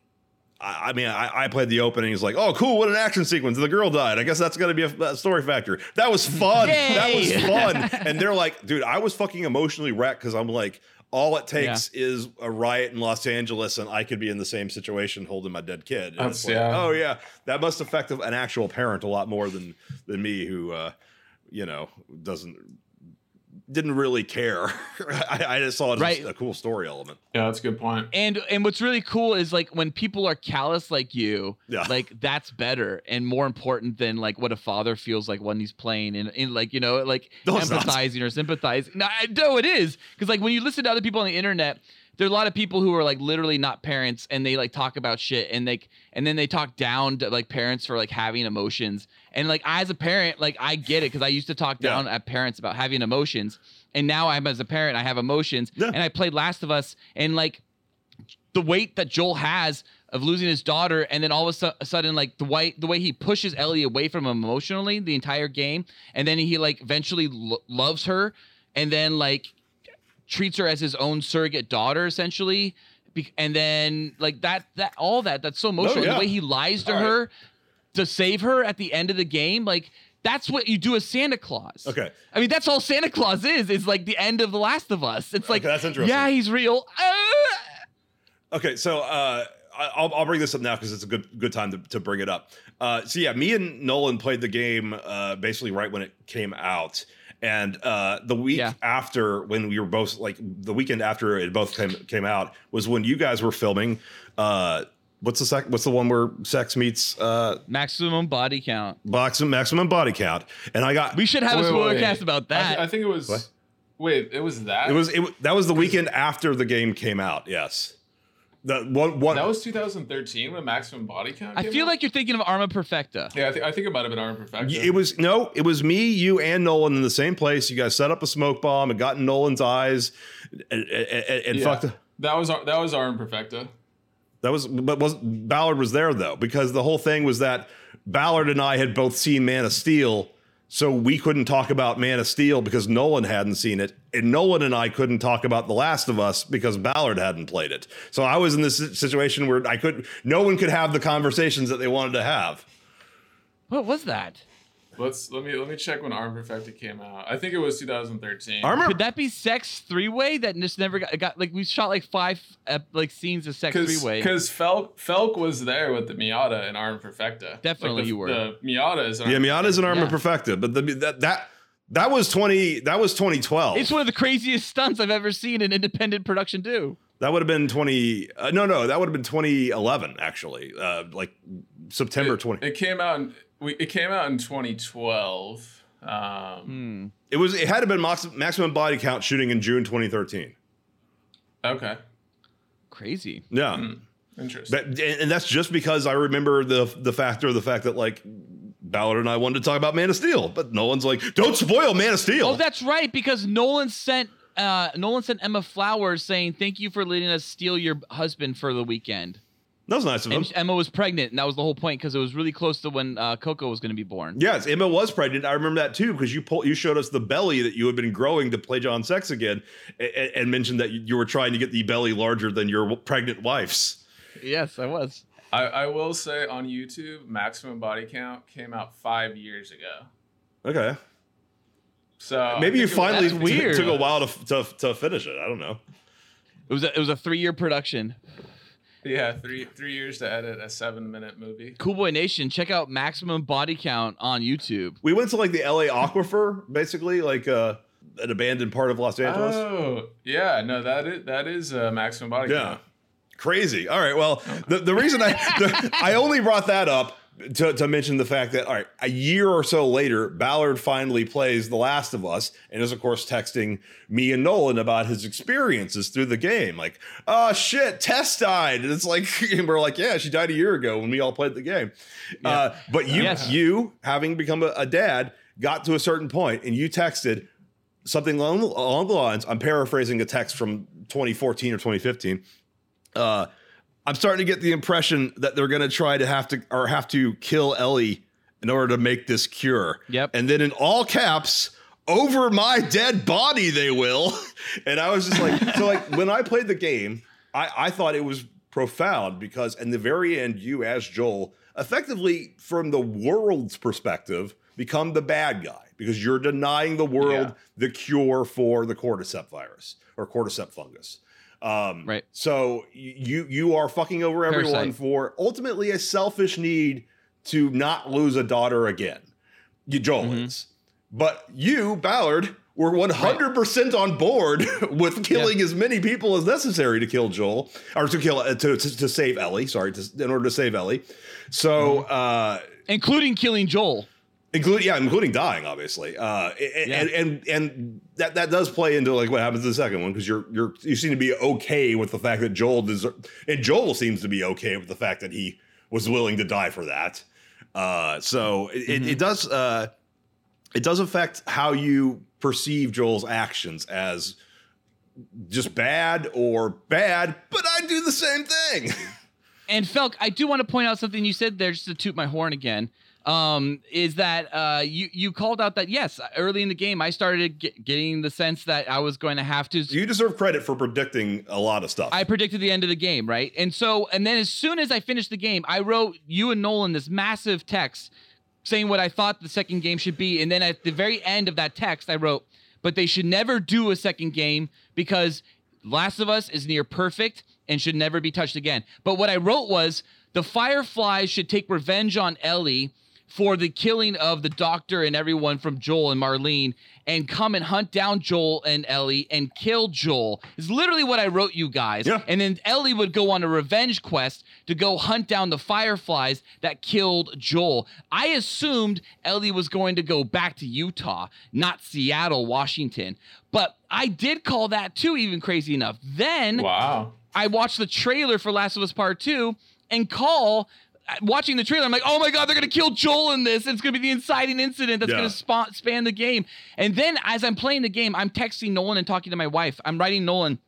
I I mean, I, I played the opening. It's like, oh, cool! What an action sequence! The girl died. I guess that's gonna be a, a story factor. That was fun. That was fun. and they're like, dude, I was fucking emotionally wrecked because I'm like, all it takes is a riot in Los Angeles, and I could be in the same situation holding my dead kid. And it's like, yeah. Oh yeah, that must affect an actual parent a lot more than than me, who uh, you know doesn't didn't really care. I, I just saw it as Right. a cool story element. Yeah, that's a good point. and and what's really cool is like when people are callous like you Yeah. like that's better and more important than like what a father feels like when he's playing and in like you know like No, it's not. empathizing or sympathizing no i know it is because like when you listen to other people on the internet there are a lot of people who are like literally not parents and they like talk about shit and like and then they talk down to like parents for like having emotions and like as a parent like i get it because i used to talk Yeah. down at parents about having emotions and now i'm as a parent i have emotions Yeah. and i played last of us and like the weight that Joel has of losing his daughter, and then all of a sudden, like the way the way he pushes Ellie away from him emotionally the entire game, and then he like eventually lo- loves her, and then like treats her as his own surrogate daughter essentially, Be- and then like that that all that that's so emotional. yeah. The way he lies to All right. her to save her at the end of the game, like. That's what you do as Santa Claus. Okay. I mean, that's all Santa Claus is. Is like the end of The Last of Us. It's like, Okay, that's interesting. yeah, he's real. Ah! Okay, so uh, I'll, I'll bring this up now because it's a good good time to, to bring it up. Uh, so yeah, me and Nolan played the game uh, basically right when it came out, and uh, the week Yeah. after when we were both like the weekend after it both came came out was when you guys were filming. Uh, what's the sec? What's the one where sex meets uh, Maximum body count. box maximum body count? And I got We should have Wait, a wait, spoiler wait. cast about I, that. th- I think it was. What? Wait, it was that. it was it wa- that was the weekend after the game came out. Yes, the one one That was 2013 when Maximum Body Count. I feel out? like you're thinking of Arma Perfecta. Yeah, I, th- I think it might have been Arma Perfecta. It was no, it was me, you, and Nolan in the same place. You guys set up a smoke bomb and got in Nolan's eyes, and, and, and, and Yeah. fucked. That was Ar- that was Arm Perfecta. That was, but was Ballard was there though because the whole thing was that Ballard and I had both seen Man of Steel, so we couldn't talk about Man of Steel because Nolan hadn't seen it, and Nolan and I couldn't talk about The Last of Us because Ballard hadn't played it. So I was in this situation where I could, no one could have the conversations that they wanted to have. What was that? Let's let me let me check when Arm Perfecta came out. I think it was 2013. Armor Could that be Sex Three Way? That just never got, got like we shot like five uh, like scenes of Sex Three Way. because Felk Felk was there with the Miata and Arm Perfecta. Definitely the, you were. The Miata is Arm Yeah, is an armor Yeah. perfecta, but the, that that that was twenty. That was twenty twelve. It's one of the craziest stunts I've ever seen in independent production do. That would have been twenty. Uh, no, no, that would have been twenty eleven. Actually, uh, like September it, twenty. It, It came out. In, we, it came out in 2012. Um, Hmm. was. It had to have been max, maximum body count shooting in June twenty thirteen. Okay, Crazy. Yeah, Hmm. interesting. That- and and that's just because I remember the the factor of the fact that like Ballard and I wanted to talk about Man of Steel, but Nolan's like, don't spoil Man of Steel. Oh, that's right. Because Nolan sent uh Nolan sent Emma Flowers saying thank you for letting us steal your husband for the weekend. That was nice of him. And Emma was pregnant, and that was the whole point because it was really close to when uh, Coco was going to be born. Yes, Emma was pregnant. I remember that too because you pulled, you showed us the belly that you had been growing to play John Sex again, and, and mentioned that you you were trying to get the belly larger than your pregnant wife's. Yes, I was. I, I will say on YouTube, Maximum Body Count came out five years ago. Okay, So maybe you think it was- finally That's t- took a while to, to to finish it. I don't know. It was a, it was a three year production. Yeah three three years to edit a seven minute movie. Cool Boy Nation, check out Maximum Body Count on YouTube. We went to like the L.A. Aquifer, basically like uh, an abandoned part of Los Angeles. Oh yeah, no that is that is uh, Maximum Body Yeah. Count. Crazy. All right. Well, the, the reason I the, I only brought that up to, to mention the fact that all right, a year or so later, Ballard finally plays The Last of Us and is of course texting me and Nolan about his experiences through the game. Like, oh shit, Tess died, and it's like and we're like, yeah, she died a year ago when we all played the game. Uh, but you Yes. you having become a, a dad got to a certain point and you texted. something along, along the lines. I'm paraphrasing a text from 2014 or 2015. Uh, I'm starting to get the impression that they're going to try to have to or have to kill Ellie in order to make this cure. Yep. And then in all caps, over my dead body, they will. And I was just like, so like when I played the game, I, I thought it was profound because in the very end, you as Joel, effectively from the world's perspective, become the bad guy because you're denying the world Yeah. the cure for the cordyceps virus or cordyceps fungus. Um, Right. So you you are fucking over everyone Parasite. for ultimately a selfish need to not lose a daughter again. You Joel Mm-hmm. is, but you Ballard were 100% on board with killing as many people as necessary to kill Joel or to kill uh, to, to to save Ellie. Sorry, to, in order to save Ellie. So. Mm-hmm. uh including killing Joel. Including yeah, including dying, obviously. Uh, and, Yeah. and and and that that does play into like what happens in the second one because you're you're you seem to be okay with the fact that Joel deser- and Joel seems to be okay with the fact that he was willing to die for that. Uh, so it, it, it does uh, it does affect how you perceive Joel's actions as just bad or bad, but I do the same thing. And Felk, I do want to point out something you said there, just to toot my horn again. Um, is that uh, you you called out that yes, early in the game I started get, getting the sense that I was going to have to. you deserve credit for predicting a lot of stuff. I predicted the end of the game, right? And so, and then as soon as I finished the game, I wrote you and Nolan this massive text saying what I thought the second game should be. And then at the very end of that text, I wrote, but they should never do a second game because Last of Us is near perfect and should never be touched again. But what I wrote was the Fireflies should take revenge on Ellie for the killing of the doctor and everyone from Joel and Marlene and come and hunt down Joel and Ellie and kill Joel. Is literally what I wrote you guys. Yeah. And then Ellie would go on a revenge quest to go hunt down the Fireflies that killed Joel. I assumed Ellie was going to go back to Utah, not Seattle, Washington. But I did call that too, even crazy enough. Then Wow. I watched the trailer for Last of Us Part 2 and call watching the trailer I'm like, "Oh my god, they're going to kill Joel in this. It's going to be the inciting incident that's Yeah. going to spa- span the game." And then as I'm playing the game, I'm texting Nolan and talking to my wife. I'm writing Nolan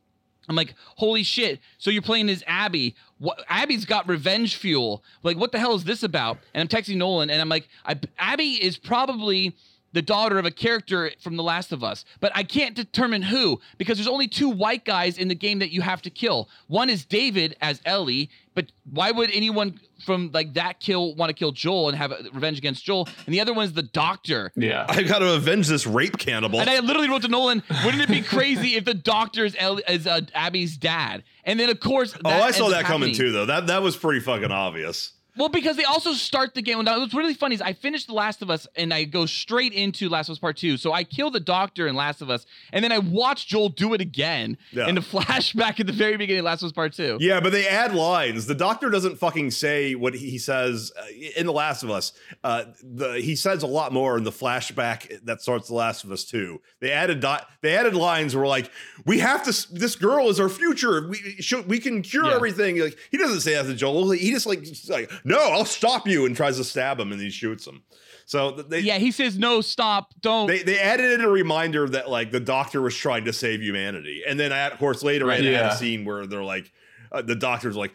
I'm like, holy shit! So you're playing as Abby? What? Abby's got revenge fuel. Like, what the hell is this about? And I'm texting Nolan, and I'm like, I, Abby is probably the daughter of a character from The Last of Us, but I can't determine who because there's only two white guys in the game that you have to kill. One is David as Ellie, but why would anyone from like that kill want to kill Joel and have a revenge against Joel? And the other one is the Doctor. Yeah. I've got to avenge this rape cannibal. And I literally wrote to Nolan, wouldn't it be crazy if the doctor is, El- is uh, Abby's dad? And then, of course, oh, I saw that up coming too, though. That that was pretty fucking obvious. Well, because they also start the game. Now, what's really funny is I finished The Last of Us and I go straight into Last of Us Part 2. So I kill the doctor in Last of Us, and then I watch Joel do it again Yeah. in the flashback at the very beginning of Last of Us Part 2. Yeah, but they add lines. The doctor doesn't fucking say what he says uh, in The Last of Us. Uh, the he says a lot more in the flashback that starts The Last of Us too. They added dot. They added lines where like we have to. This girl is our future. We should, we can cure Yeah. everything. Like he doesn't say that to Joel. He just like just like no, I'll stop you and tries to stab him and he shoots him. So they Yeah, he says, no, stop, don't. they they added in a reminder that like the doctor was trying to save humanity, and then of course later I had a scene where they're like, uh, the doctor's like,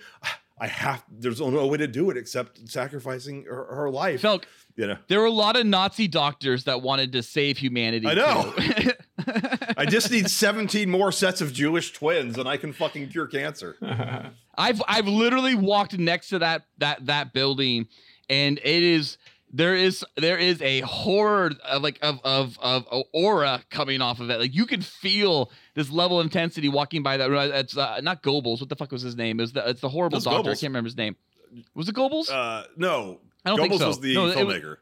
I have there's no way to do it except sacrificing her, her life. Felk, you know, there were a lot of Nazi doctors that wanted to save humanity. I know. I just need 17 more sets of Jewish twins, and I can fucking cure cancer. I've I've literally walked next to that that that building, and it is there is there is a horror of like of of of aura coming off of it. Like you can feel this level of intensity walking by that. It's uh, not Goebbels. What the fuck was his name? It was the it's the horrible That's doctor. I can't remember his name. Was it Goebbels? Uh, no, I don't Goebbels think so. was the No, it was-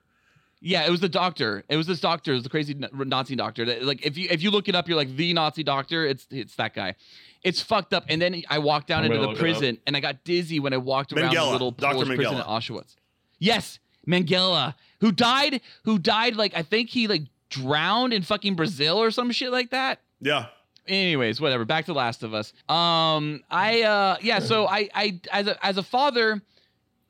Yeah, it was the doctor. It was this doctor. It was the crazy Nazi doctor. That, Like if you if you look it up, you're like the Nazi doctor. It's it's that guy. It's fucked up. And then I walked down I'm into the look it up. prison, and I got dizzy when I walked around Mengele, the little Dr. Polish prison in Auschwitz. Yes, Mengele, who died, who died like I think he like drowned in fucking Brazil or some shit like that Yeah, anyways whatever back to last of us um i uh yeah so i i as a as a father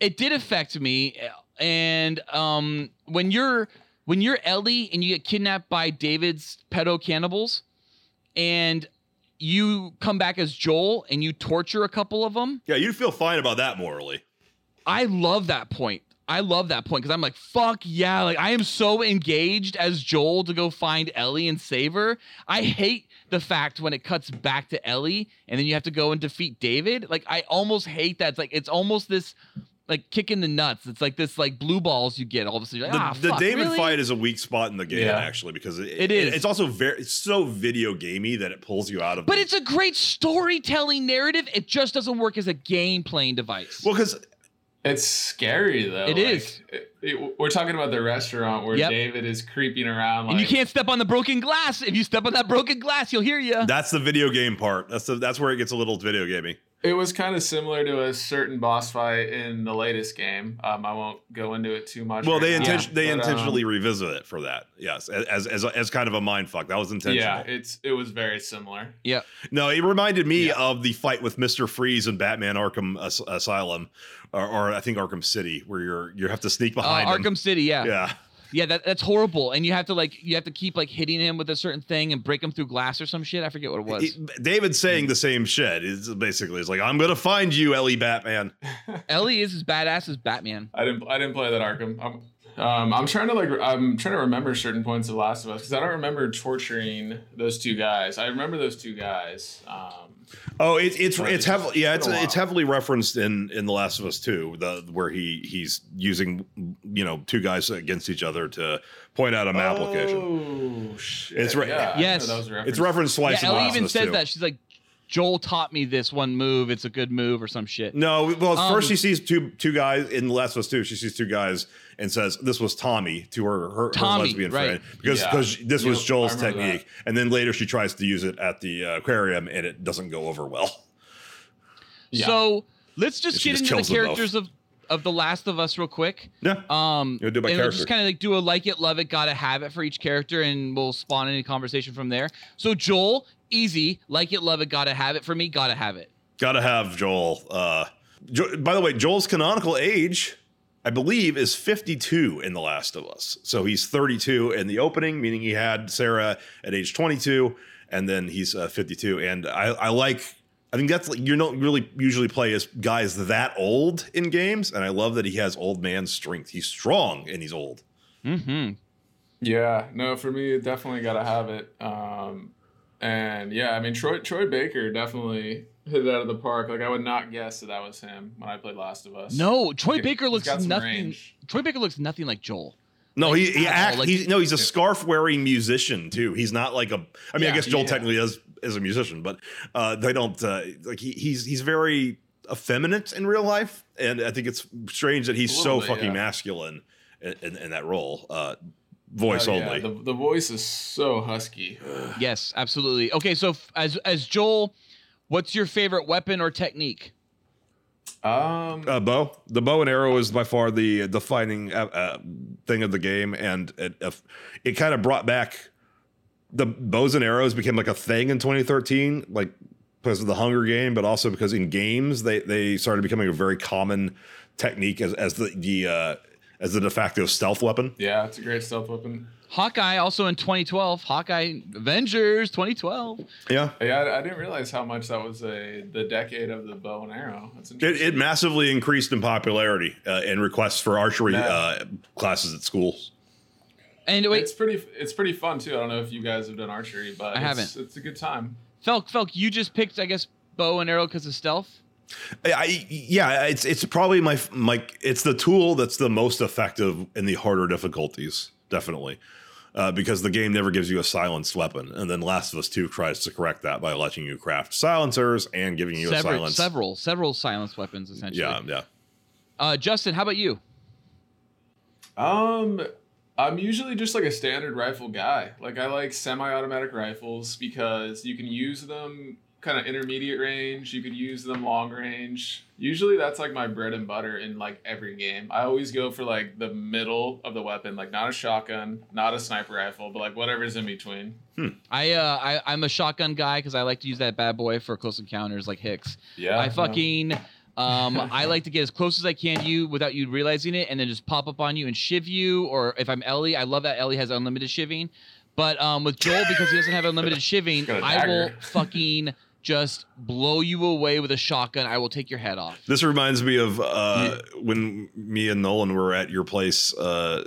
it did affect me and um when you're when you're Ellie and you get kidnapped by David's pedo cannibals, and you come back as Joel and you torture a couple of them. Yeah, you'd feel fine about that morally. I love that point. I love that point because I'm like, fuck yeah. Like, I am so engaged as Joel to go find Ellie and save her. I hate the fact when it cuts back to Ellie and then you have to go and defeat David. Like, I almost hate that. It's like, it's almost this like kick in the nuts. It's like this like blue balls you get all of a sudden. You're The, like, ah, the fuck, David really? fight is a weak spot in the game Yeah. actually because it, It is. It's also very it's so video gamey that it pulls you out of. But the- it's a great storytelling narrative. It just doesn't work as a game playing device. well because It's scary though. It It is. is. we're talking about the restaurant where Yep. David is creeping around. Like, and you can't step on the broken glass. If you step on that broken glass, you'll hear you. that's the video game part. That's the, that's where it gets a little video gamey. It was kind of similar to a certain boss fight in the latest game. Um, I won't go into it too much. Well, right they now, they but, um, intentionally revisit it for that. Yes, as as as kind of a mind fuck. That was intentional. yeah, it's it was very similar. Yeah. No, it reminded me Yeah. of the fight with Mister Freeze in Batman Arkham As- Asylum, or, or I think Arkham City, where you're you have to sneak Uh, behind him. Arkham City, yeah. Yeah, Yeah, that, that's horrible. And you have to like you have to keep like hitting him with a certain thing and break him through glass or some shit. I forget what it was. It- David's saying the same shit. Is basically it's like I'm gonna find you, Ellie Batman. Ellie is as badass as Batman. I didn't I didn't play that Arkham. I'm, um, I'm trying to like I'm trying to remember certain points of Last of Us because I don't remember torturing those two guys. I remember those two guys. Um, Oh, it, it's Right, it's it's heavily yeah, been it's it's heavily referenced in in The Last of Us Two, the where he he's using you know two guys against each other to point out a map location. Oh shit! It's re- yeah, I didn't know Yes. that was It's reference. referenced twice yeah, in The Ellie Last of even Us says 2. that. She's like, Joel taught me this one move. It's a good move or some shit. No, well, Um, first she sees two two guys in The Last of Us Two. She sees two guys and says, "This was Tommy" to her her, her lesbian right. friend because Yeah. because this was Yep, Joel's I remember technique. And then later she tries to use it at the uh, aquarium and it doesn't go over well. Yeah. So let's just get just into the kills them both. characters of of The Last of Us real quick. Yeah, Um, You'll do it by and we'll character. just kind of like do a like it, love it, gotta have it for each character, and we'll spawn any conversation from there. So Joel, easy, like it, love it, gotta have it for me, gotta have it. gotta have Joel. Uh, jo- by the way, Joel's canonical age. I believe is 52 in The Last of Us. So he's 32 in the opening, meaning he had Sarah at age 22, and then he's uh, 52. And I, I like, I think that's like, you don't really usually play as guys that old in games. And I love that he has old man strength. He's strong and he's old. Mm-hmm. Yeah, no, for me, definitely got to have it. Um, and yeah, I mean, Troy Troy Baker definitely hit it out of the park. Like I would not guess that that was him when I played Last of Us. No, Troy He's Baker looks nothing. range. Troy Baker looks nothing like Joel. No, he, he at act, like- he's, no, he's a scarf wearing musician too. He's not like a, I mean, I guess Joel yeah. technically is, is a musician, but uh, they don't, uh, like he, he's, he's very effeminate in real life. And I think it's strange that he's so bit, fucking yeah. masculine in, in, in that role, uh, voice Oh, yeah, only. The, the voice is so husky. Yes, absolutely. Okay, so f- as as Joel, what's your favorite weapon or technique? Um, uh, bow. The bow and arrow is by far the defining uh, uh, thing of the game, and it uh, it kind of brought back the bows and arrows became like a thing in 2013, like because of the Hunger Game, but also because in games they they started becoming a very common technique as as the the uh, as the de facto stealth weapon. yeah, it's a great stealth weapon. Hawkeye also in 2012. Hawkeye Avengers 2012. Yeah. Yeah, I, I didn't realize how much that was a the decade of the bow and arrow. That's It, it massively increased in popularity uh, and requests for archery Yeah. uh, classes at schools. And wait, it's pretty. It's pretty fun too. I don't know if you guys have done archery, but I it's, haven't. It's a good time. Felk, Felk, you just picked, I guess, bow and arrow because of stealth. I, I yeah, it's it's probably my my it's the tool that's the most effective in the harder difficulties, definitely, uh, because the game never gives you a silenced weapon, and then Last of Us Two tries to correct that by letting you craft silencers and giving you a silence. several, several silence weapons essentially. Yeah, yeah. Uh, Justin, how about you? Um, I'm usually just like a standard rifle guy. Like I like semi-automatic rifles because you can use them kind of intermediate range. You could use them long range. Usually that's like my bread and butter in like every game. I always go for like the middle of the weapon, like not a shotgun, not a sniper rifle, but like whatever's in between. I uh, I I'm a shotgun guy because I like to use that bad boy for close encounters like Hicks. Yeah. I no. fucking Um, I like to get as close as I can to you without you realizing it, and then just pop up on you and shiv you. Or if I'm Ellie, I love that Ellie has unlimited shivving. But um, with Joel, because he doesn't have unlimited shivving, I will fucking just blow you away with a shotgun. I will take your head off. This reminds me of uh, when me and Nolan were at your place, uh,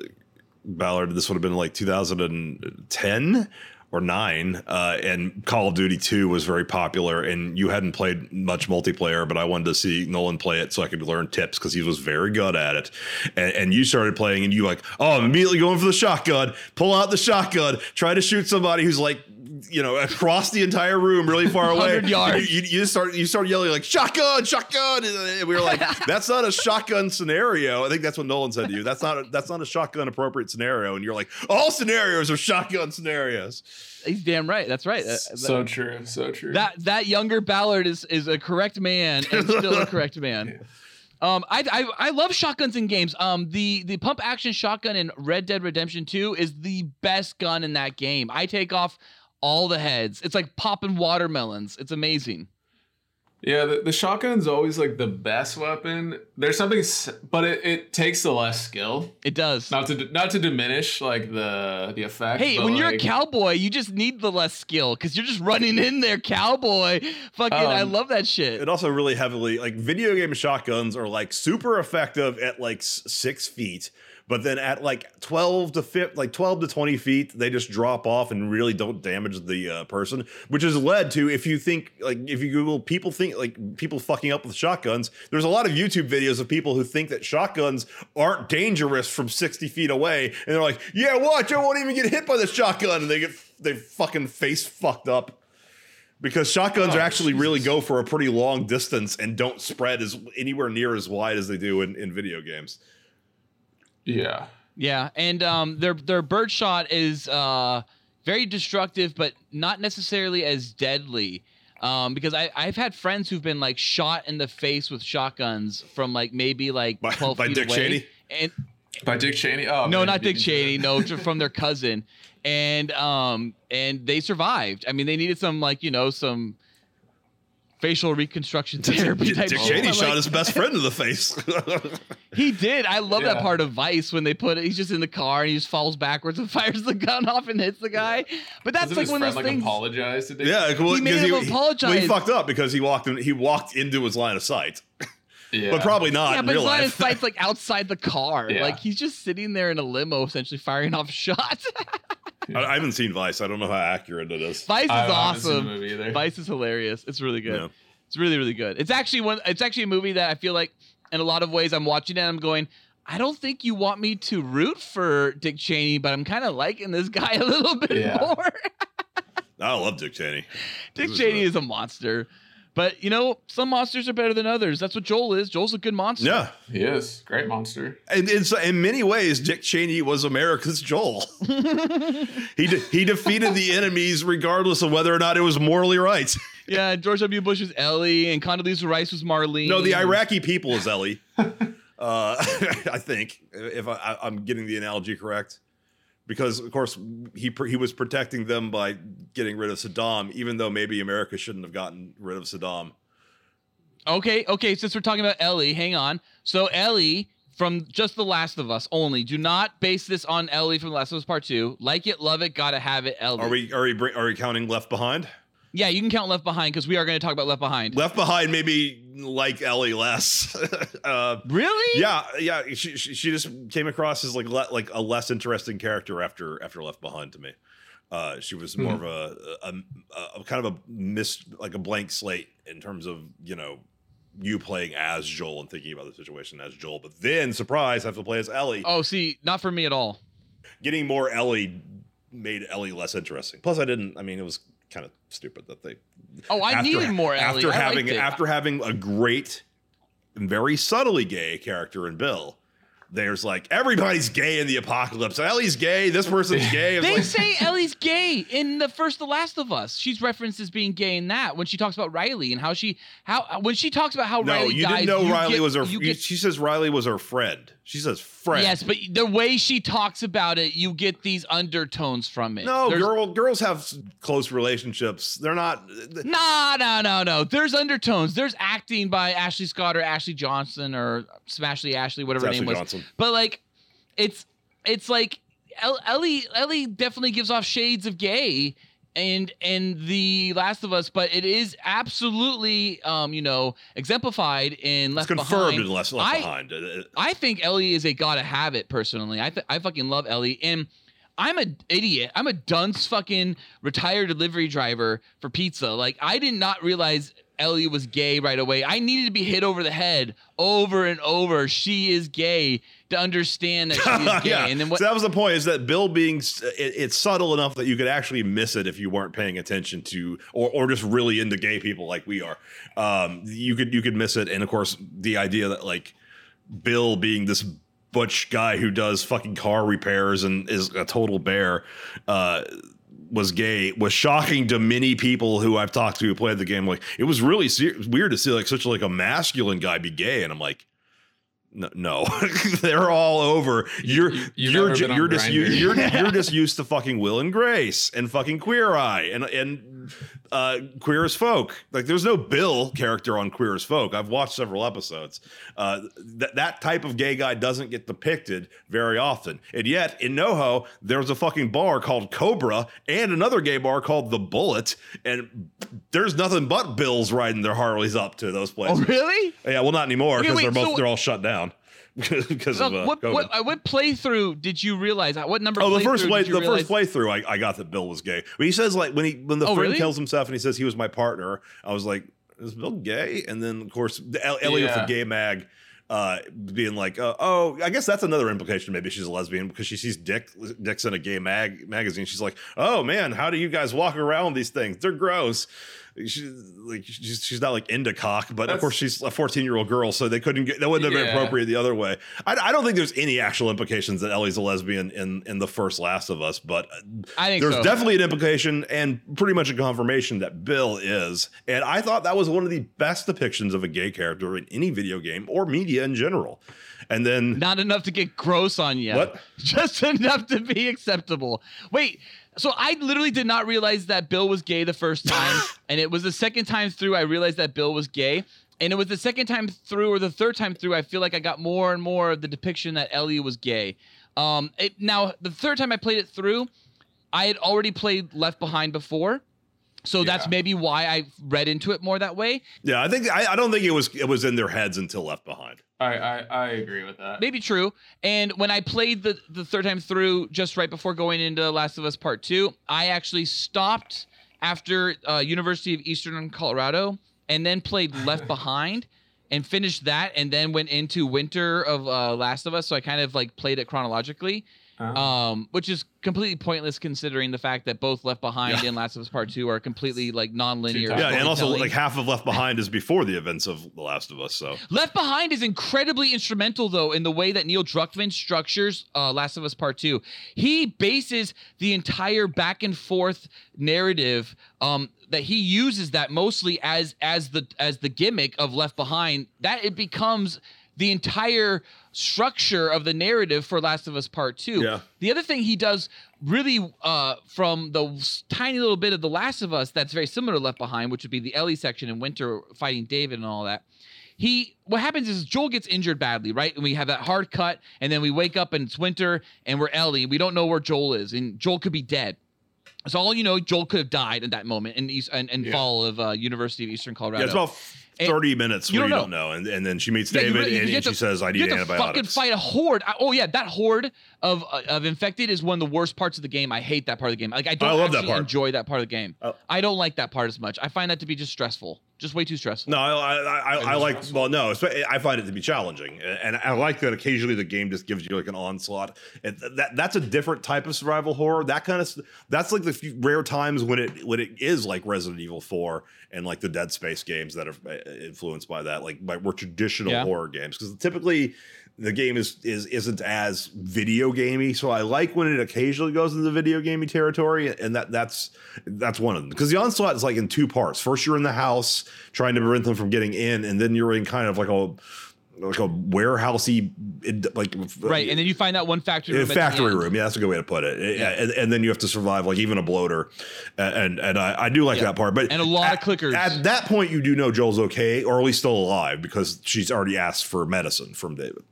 Ballard. This would have been like 2010 or nine, uh, and Call of Duty 2 was very popular. And you hadn't played much multiplayer, but I wanted to see Nolan play it so I could learn tips because he was very good at it. And, and you started playing, and you like, oh, I'm immediately going for the shotgun. Pull out the shotgun. Try to shoot somebody who's like. You know, across the entire room, really far away. yards. You, you start you start yelling like shotgun, shotgun, and we were like, that's not a shotgun scenario. I think that's what Nolan said to you. That's not a, that's not a shotgun appropriate scenario. And you're like, all scenarios are shotgun scenarios. He's damn right. That's right. Uh, So true. So true. that that younger Ballard is is a correct man and still a correct man. Um, I, I I love shotguns in games. Um, the the pump action shotgun in Red Dead Redemption 2 is the best gun in that game. I take off all the heads. It's like popping watermelons. It's amazing. Yeah, the, the shotgun's always like the best weapon. There's something, but it, it takes the less skill. It does. Not to not to diminish like the the effect. Hey, but, when you're a cowboy, you just need the less skill because you're just running in there, cowboy. Fucking, I Um, love that shit. It also really heavily like video game shotguns are like super effective at like six feet, but then at like twelve to fit like twelve to twenty feet, they just drop off and really don't damage the uh, person. Which has led to if you think like if you Google people think like people fucking up with shotguns. There's a lot of YouTube videos of people who think that shotguns aren't dangerous from sixty feet away, and they're like, "Yeah, watch, I won't even get hit by the shotgun," and they get they fucking face fucked up because shotguns Oh, are actually really go for a pretty long distance and don't spread as anywhere near as wide as they do in, in video games. Yeah, Yeah, and um, their their bird shot is uh, very destructive, but not necessarily as deadly. Um, because I I've had friends who've been like shot in the face with shotguns from like maybe like By- twelve by feet Dick away. Cheney? And by Dick Cheney. Oh no, man, not Dick Cheney. No, from their cousin, and um, and they survived. I mean, they needed some like you know some facial reconstruction therapy type Dick shit. Cheney Like, shot his best friend in the face. He did. I love that part of Vice when they put it. He's just in the car and he just falls backwards and fires the gun off and hits the guy. But that's Doesn't like his one of friend those like things. apologize to Dick? yeah, well, He made 'cause him Well, he fucked up because he walked in, he walked into his line of sight, yeah. but probably not yeah, in but his real line of sight's like outside the car. Yeah. Like he's just sitting there in a limo, essentially firing off shots. I, I haven't seen Vice. I don't know how accurate it is. Vice is I haven't seen the awesome. movie either. Vice is hilarious. It's really good. Yeah. It's really really good. It's actually one. It's actually a movie that I feel like, in a lot of ways, I'm watching it. and I'm going. I don't think you want me to root for Dick Cheney, but I'm kind of liking this guy a little bit Yeah. more. I love Dick Cheney. Dick Cheney a- is a monster. But you know, some monsters are better than others. That's what Joel is. Joel's a good monster. Yeah, He is great monster. and in, so- in many ways, Dick Cheney was America's Joel. he de- he defeated the enemies regardless of whether or not it was morally right. Yeah, George W. Bush was Ellie, and Condoleezza Rice was Marlene. No, the Iraqi people is Ellie. uh, I think if I, I, I'm getting the analogy correct, because of course he he was protecting them by getting rid of Saddam, even though maybe America shouldn't have gotten rid of Saddam. Okay, okay. Since we're talking about Ellie, hang on. So Ellie from just The Last of Us only. Do not base this on Ellie from The Last of Us Part Two. Like it, love it, gotta have it. Ellie. Are we are we are we counting Left Behind? Yeah, you can count Left Behind because we are going to talk about Left Behind. Left Behind maybe like Ellie less. uh, really? yeah, yeah. She, she she just came across as like le- like a less interesting character after after Left Behind to me. Uh, she was more of a, a, a, a kind of a miss like a blank slate in terms of you know you playing as Joel and thinking about the situation as Joel. But then surprise, I have to play as Ellie. Oh, see, not for me at all. Getting more Ellie made Ellie less interesting. Plus, I didn't. I mean, it was kind of stupid that they Oh, I after- needed more Ellie. after I having liked it. after having a great and very subtly gay character in Bill. There's like everybody's gay in the apocalypse. Ellie's gay. This person's gay. It's They like, say Ellie's gay in the first The Last of Us. She's referenced as being gay in that when she talks about Riley and how she how when she talks about how no, Riley you didn't know you Riley get- was her. you- get- she says Riley was her friend. She says friend. Yes, but the way she talks about it, you get these undertones from it. No, There's- girl, girls have close relationships. They're not. No, no, no, no. There's undertones. There's acting by Ashley Scott or Ashley Johnson or Smashley Ashley, whatever her Ashley name was. Johnson. But like, it's it's like Ellie Ellie definitely gives off shades of gay and and the Last of Us, but it is absolutely um you know exemplified in Left It's confirmed Behind. in Left, Left I- Behind. Uh, uh, I think Ellie is a gotta have it personally. I th- I fucking love Ellie and I'm an idiot. I'm a dunce fucking retired delivery driver for pizza. Like I did not realize Ellie was gay right away. I needed to be hit over the head over and over. She is gay to understand that she is gay. yeah. And then what so that was the point is that Bill being it, it's subtle enough that you could actually miss it if you weren't paying attention to or or just really into gay people like we are. Um, you could you could miss it, and of course the idea that like Bill being this butch guy who does fucking car repairs and is a total bear. Uh, was gay was shocking to many people who I've talked to who played the game. Like it was really se- weird to see like such like a masculine guy be gay, and I'm like, no, no. they're all over. You're You- you've you're ju- been you're just you you're you're just used to fucking Will and Grace and fucking Queer Eye and and uh, Queer as Folk. Like there's no Bill character on Queer as Folk. I've watched several episodes. Uh, that that type of gay guy doesn't get depicted very often. And yet in NoHo there's a fucking bar called Cobra and another gay bar called The Bullet, and there's nothing but Bills riding their Harleys up to those places. Oh places. really? Yeah, well, not anymore because they're both so- they're all shut down because So of uh, what, COVID. what uh, what playthrough did you realize? What number? Oh, the first playthrough play, did you the first playthrough, I, I got that Bill was gay. But he says like when he when the Oh, friend really? kills himself and he says he was my partner, I was like, is Bill gay? And then of course the El- Ellie with the gay mag, uh, being like, uh, oh, I guess that's another implication. Maybe she's a lesbian because she sees Dick Dick's in a gay mag magazine. She's like, oh man, how do you guys walk around these things? They're gross. She's like she's, she's not like into cock, but of course she's a 14 year old girl, so they couldn't get that wouldn't have been appropriate the other way. I, I don't think there's any actual implications that Ellie's a lesbian in in the first Last of Us, but I think there's so. definitely an implication and pretty much a confirmation that Bill is. And I thought that was one of the best depictions of a gay character in any video game or media in general. And then Not enough to get gross on you. What? Just enough to be acceptable. Wait, so I literally did not realize that Bill was gay the first time, and it was the second time through I realized that Bill was gay. And it was the second time through or the third time through I feel like I got more and more of the depiction that Ellie was gay. Um it, now the third time I played it through, I had already played Left Behind before. So that's maybe why I read into it more that way. yeah, I think I, I don't think it was it was in their heads until Left Behind. I, I I agree with that. maybe true. And when I played the the third time through, just right before going into Last of Us Part Two, I actually stopped after uh, University of Eastern Colorado, and then played Left Behind, and finished that, and then went into Winter of uh, Last of Us. So I kind of like played it chronologically. Uh-huh. Um, which is completely pointless considering the fact that both Left Behind Yeah. and Last of Us Part Two are completely like non-linear. Yeah, and also storytelling. like half of Left Behind is before the events of The Last of Us. So Left Behind is incredibly instrumental, though, in the way that Neil Druckmann structures uh, Last of Us Part Two. He bases the entire back and forth narrative um, that he uses that mostly as as the as the gimmick of Left Behind. That it becomes the entire structure of the narrative for Last of Us Part Two. Yeah. The other thing he does really uh, from the tiny little bit of The Last of Us that's very similar to Left Behind, which would be the Ellie section in Winter fighting David and all that. He what happens is Joel gets injured badly, right? And we have that hard cut, and then we wake up and it's winter and we're Ellie. We don't know where Joel is, and Joel could be dead. So all you know, Joel could have died at that moment in East and, and Yeah. fall of uh, University of Eastern Colorado. yeah, it's about And- 30 minutes you where you don't don't know. And, and then she meets Yeah, David really- you and, get and she says, I you need have to fucking fight a horde. I- oh yeah, that horde of uh, of infected is one of the worst parts of the game. I hate that part of the game. Like I don't love that actually part. enjoy that part of the game. Oh. I don't like that part as much. I find that to be just stressful, just way too stressful. No, I, I, I, I like. stressful? Well, no, I find it to be challenging, and I like that occasionally the game just gives you like an onslaught. And that that's a different type of survival horror. That kind of that's like the few rare times when it when it is like Resident Evil Four and like the Dead Space games that are uh, influenced by that, like by more traditional Yeah. horror games, because typically the game is is isn't as video gamey. So I like when it occasionally goes into the video gamey territory, and that that's that's one of them. Because the onslaught is like in two parts. First, you're in the house trying to prevent them from getting in, and then you're in kind of like a like a warehousey it- like Right, and then you find that one factory room. a at the factory end. room. Yeah, that's a good way to put it. Yeah. And, and then you have to survive like even a bloater, and and, and I, I do like Yeah. that part. But And a lot of clickers. At that point, you do know Joel's okay, or at least still alive, because she's already asked for medicine from David.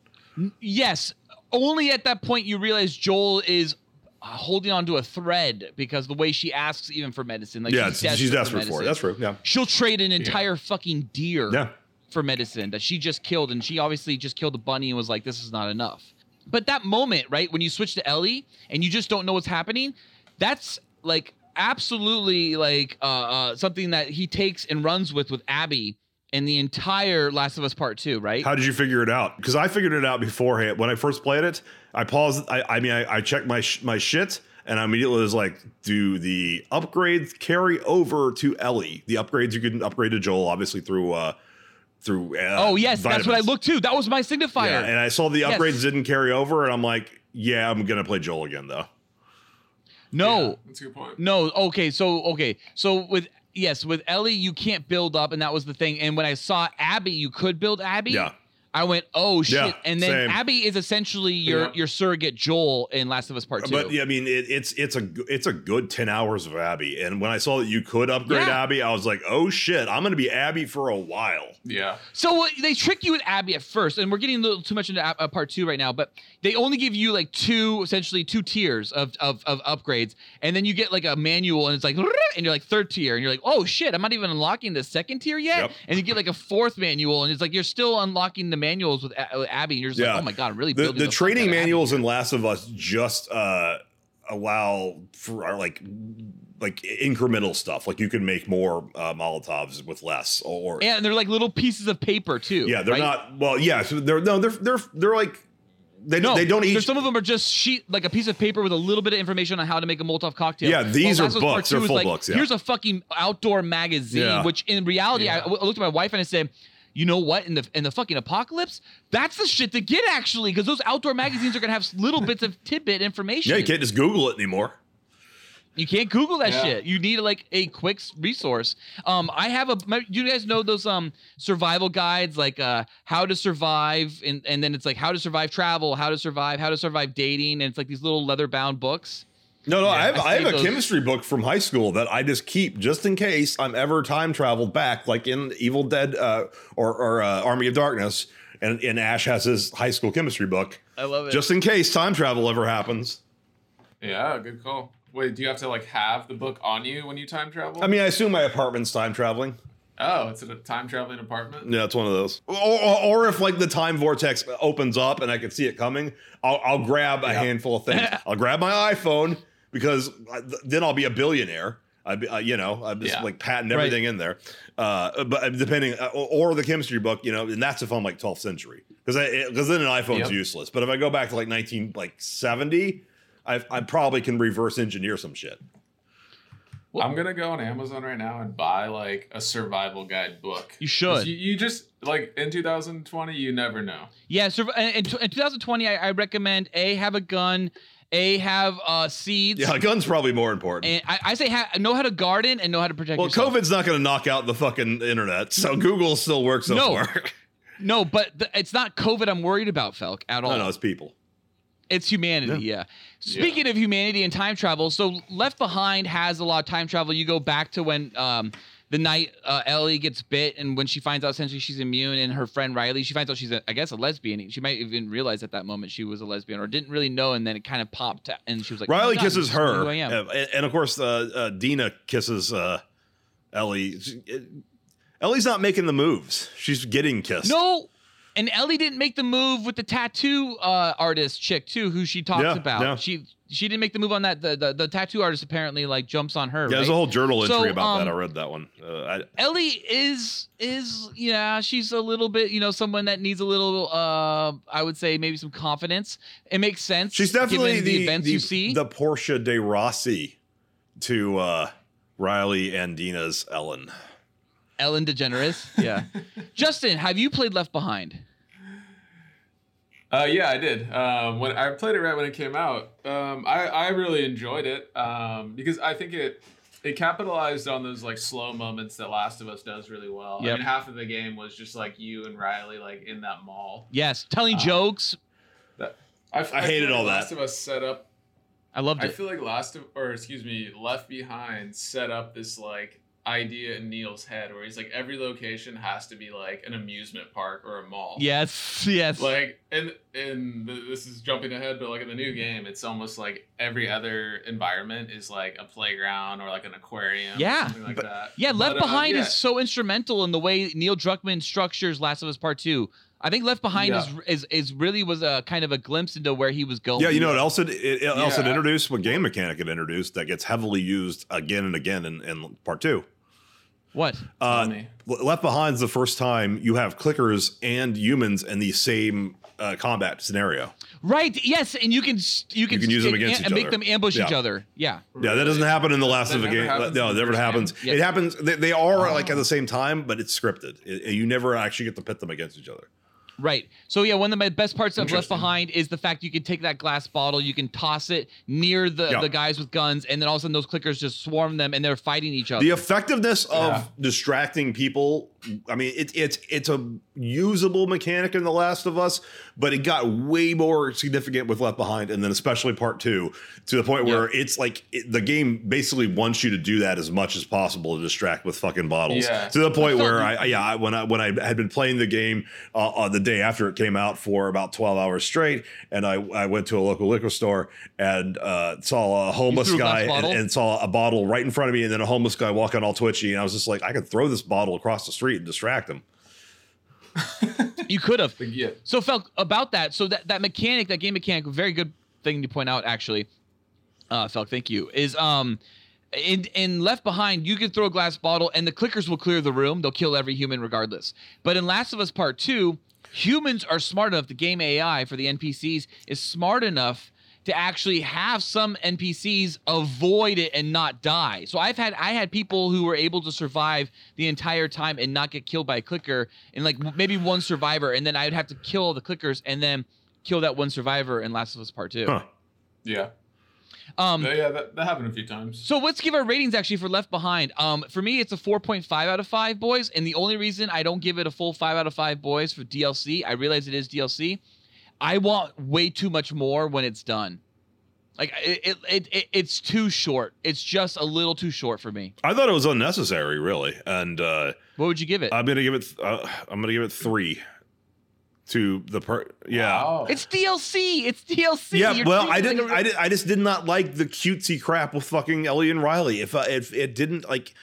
Yes, only at that point you realize Joel is uh, holding on to a thread because the way she asks even for medicine, like yeah, she's it's- she's desperate, desperate for it. That's true. Yeah, She'll trade an entire fucking deer yeah. For medicine that she just killed, and she obviously just killed a bunny and was like, "This is not enough." But that moment, right when you switch to Ellie and you just don't know what's happening, that's like absolutely like uh, uh, something that he takes and runs with with Abby in the entire Last of Us Part Two, right? How did you figure it out? Because I figured it out beforehand. When I first played it, I paused. I, I mean, I, I checked my sh- my shit, and I immediately was like, "Do the upgrades carry over to Ellie? The upgrades you can upgrade to Joel, obviously through uh through. Uh, oh yes, that's what I looked to. That was my signifier. Yeah, and I saw the Yes. upgrades didn't carry over, and I'm like, "Yeah, I'm gonna play Joel again, though." no, Yeah, that's a good point. No, okay, so okay, so with yes, with Ellie you can't build up, and that was the thing. And when I saw Abby, you could build Abby. Yeah. I went, oh shit! Yeah, and then same. Abby is essentially your Yeah. your surrogate Joel in Last of Us Part Two. But yeah, I mean, it, it's it's a g- it's a good ten hours of Abby, and when I saw that you could upgrade Yeah. Abby, I was like, "Oh shit, I'm gonna be Abby for a while." Yeah. So uh, they trick you with Abby at first, and we're getting a little too much into uh, part two right now. But they only give you like two, essentially two tiers of, of of upgrades, and then you get like a manual, and it's like, and you're like third tier, and you're like, oh shit, I'm not even unlocking the second tier yet. Yep. And you get like a fourth manual, and it's like you're still unlocking the manuals with, with Abby, and you're just Yeah. like, oh my god, I'm really the, the training out of Abby manuals in Last of Us just uh, allow for like like incremental stuff. Like you can make more uh, Molotovs with less, or and they're like little pieces of paper too. yeah, they're right? not. Well, yeah, so they're no, they're they're they're like they No, they don't each. Some of them are just sheet, like a piece of paper with a little bit of information on how to make a Molotov cocktail. Yeah, these Well, are Last of Us books. They're full like, books, yeah. Here's a fucking outdoor magazine, Yeah. which in reality, I, I looked at my wife and I said, "You know what? In the in the fucking apocalypse, that's the shit to get actually, because those outdoor magazines are gonna have little bits of tidbit information. yeah, you can't just Google it anymore. You can't Google that Yeah. shit. You need like a quick resource. Um, I have a. my- Do you guys know those um survival guides like uh how to survive and and then it's like how to survive travel, how to survive, how to survive dating, and it's like these little leather bound books. No, no, I have I I have a chemistry book from high school that I just keep just in case I'm ever time traveled back, like in Evil Dead uh, or or uh, Army of Darkness, and, and Ash has his high school chemistry book I love it. just in case time travel ever happens. Yeah, good call. Wait, do you have to like have the book on you when you time travel? I mean, I assume my apartment's time traveling. oh, it's a time traveling apartment. Yeah, it's one of those. Or, or, or if like the time vortex opens up and I can see it coming, I'll, I'll grab a Yeah. handful of things. I'll grab my iPhone because I, then I'll be a billionaire. I, be, uh, you know, I'm just Yeah. like patent Right. everything in there. Uh, but depending, uh, or, or the chemistry book, you know, and that's if I'm like 12th century because because then an iPhone's Yep. useless. But if I go back to like 19 like 70, I, I probably can reverse engineer some shit. I'm gonna go on Amazon right now and buy like a survival guide book. You should. You, you just like in 2020, you never know. Yeah, so in, in 2020, I, I recommend a have a gun, a have uh, seeds. Yeah, a gun's probably more important. And I, I say ha- know how to garden and know how to protect well, yourself. COVID's not going to knock out the fucking internet, so Google still works so No. far. No, but th- it's not COVID I'm worried about, Felk, at all. no, no, it's people. It's humanity, yeah. Speaking of humanity and time travel, so Left Behind has a lot of time travel. You go back to when um, the night uh, Ellie gets bit, and when she finds out essentially she's immune, and her friend Riley, she finds out she's, a, I guess, a lesbian. She might even realize at that moment she was a lesbian, or didn't really know, and then it kind of popped, and she was like, "Oh Riley God, kisses this is who her, I am." and, and of course, uh, uh, Dina kisses uh, Ellie. She- it- Ellie's not making the moves; she's getting kissed. No. And Ellie didn't make the move with the tattoo uh, artist chick too, who she talks Yeah, about. yeah. She she didn't make the move on that. The, the the tattoo artist apparently like jumps on her. yeah, there's a whole journal entry So, about that. um, I read that one. Uh, I, Ellie is is yeah, she's a little bit you know someone that needs a little uh I would say maybe some confidence. It makes sense. she's definitely the, the, events the, you see. the Portia de Rossi to uh, Riley and Dina's Ellen. Ellen DeGeneres. Yeah. Justin, have you played Left Behind? Uh, yeah, I did. Um, when I played it right when it came out, um, I, I really enjoyed it um, because I think it it capitalized on those like slow moments that Last of Us does really well. I Yep. mean, half of the game was just like you and Riley like in that mall. Yes, telling Uh, jokes. I, I hated like all that. Last of Us set up. I loved it. I feel like Last of, or excuse me, Left Behind set up this like idea in Neil's head where he's like every location has to be like an amusement park or a mall. Yes, yes. Like and and th- this is jumping ahead, but like in the new game, it's almost like every other environment is like a playground or like an aquarium. Yeah. or something like that. yeah, Left But, uh, Behind yeah. is so instrumental in the way Neil Druckmann structures Last of Us Part Two. I think Left Behind is, is is really was a kind of a glimpse into where he was going. Yeah, you know what else it, it, it else it Yeah. introduced? What game mechanic it introduced that gets heavily used again and again in, in part two. What? Uh, Tell me. Le- Left Behind's the first time you have clickers and humans in the same uh, combat scenario. Right. Yes, and you can you can, can use them stick against an- each and make other. them ambush each other. Yeah. Yeah, that doesn't happen in the last That of the game. No, it never first happens. Yeah. It happens. They, they are like Oh. at the same time, but it's scripted. It- you never actually get to pit them against each other. Right. So yeah, one of my best parts of Left Behind is the fact you can take that glass bottle, you can toss it near the, Yeah. the guys with guns, and then all of a sudden those clickers just swarm them and they're fighting each other. The effectiveness of Yeah. distracting people. I mean, it, it's it's a usable mechanic in The Last of Us, but it got way more significant with Left Behind, and then especially Part Two, to the point where it's like it, the game basically wants you to do that as much as possible to distract with fucking bottles. Yeah. To the point I where I, I- yeah, when I when I had been playing the game uh, uh, the day after it came out for about twelve hours straight, and I I went to a local liquor store and uh, saw a homeless threw a guy and, and saw a bottle right in front of me, and then a homeless guy walking all twitchy, and I was just like, I could throw this bottle across the street and distract him. you could have. Yeah. So Felk, about that, so that, that mechanic, that game mechanic, very good thing to point out actually. Uh Felk, thank you. Is um in in Left Behind, you can throw a glass bottle and the clickers will clear the room. They'll kill every human regardless. But in Last of Us Part 2, humans are smart enough, the game AI for the NPCs is smart enough to actually have some NPCs avoid it and not die. So I've had I had people who were able to survive the entire time and not get killed by a clicker, and like maybe one survivor, and then I'd have to kill all the clickers and then kill that one survivor in Last of Us Part Two. Huh. Yeah. Um, yeah, that, that happened a few times. so let's give our ratings actually for Left Behind. Um, for me, it's a 4.5 out of 5 boys. And the only reason I don't give it a full 5 out of 5 boys for DLC, I realize it is DLC. I want way too much more when it's done. Like it, it, it, it it's too short. It's just a little too short for me. I thought it was unnecessary, really, and uh, What would you give it? I'm gonna give it. Uh, I'm gonna give it three. To the per, yeah. Wow. it's DLC. It's DLC. Yeah, You're well, I didn't. like a- I, did, I just did not like the cutesy crap with fucking Ellie and Riley. If uh, if it didn't like,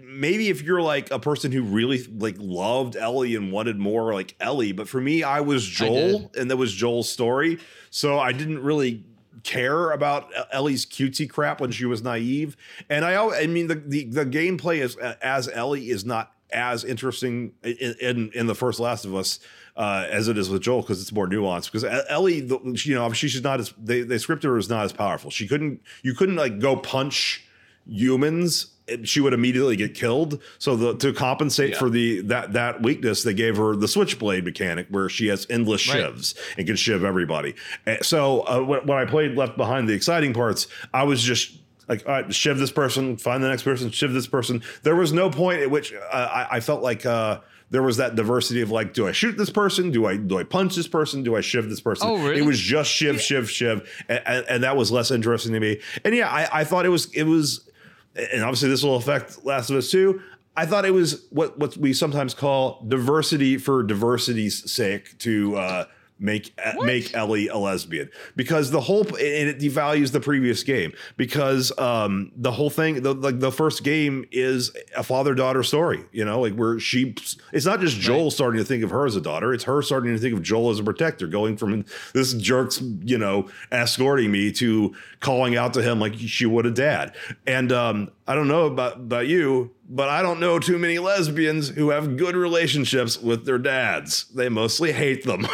maybe if you're like a person who really like loved Ellie and wanted more like Ellie, but for me, I was Joel, and that was Joel's story, so I didn't really care about Ellie's cutesy crap when she was naive. And I, I mean, the the, the gameplay is as Ellie is not as interesting in in, in the first Last of Us uh, as it is with Joel because it's more nuanced. Because Ellie, the, you know, she's not as they they scripted her as not as powerful. She couldn't you couldn't like go punch humans. She would immediately get killed. So the to compensate Yeah. for the that that weakness, they gave her the switchblade mechanic where she has endless Right. shivs and can shiv everybody. And so uh, when, when I played Left Behind, the exciting parts, I was just like, all right, shiv this person, find the next person, shiv this person. There was no point at which uh, I, I felt like uh, there was that diversity of like, do I shoot this person? Do I do I punch this person? Do I shiv this person? Oh, really? It was just shiv, shiv, shiv, and, and, and that was less interesting to me. And yeah, I, I thought it was it was, and obviously this will affect Last of Us too. I thought it was what what we sometimes call diversity for diversity's sake to uh, make make Ellie a lesbian. Because the whole and it devalues the previous game. Because um, the whole thing the like the first game is a father daughter story you know? Like where she it's not just Joel starting to think of her as a daughter. It's her starting to think of Joel as a protector going from this jerk's you know escorting me to calling out to him like she would a dad. And um, I don't know about about you but I don't know too many lesbians who have good relationships with their dads they mostly hate them.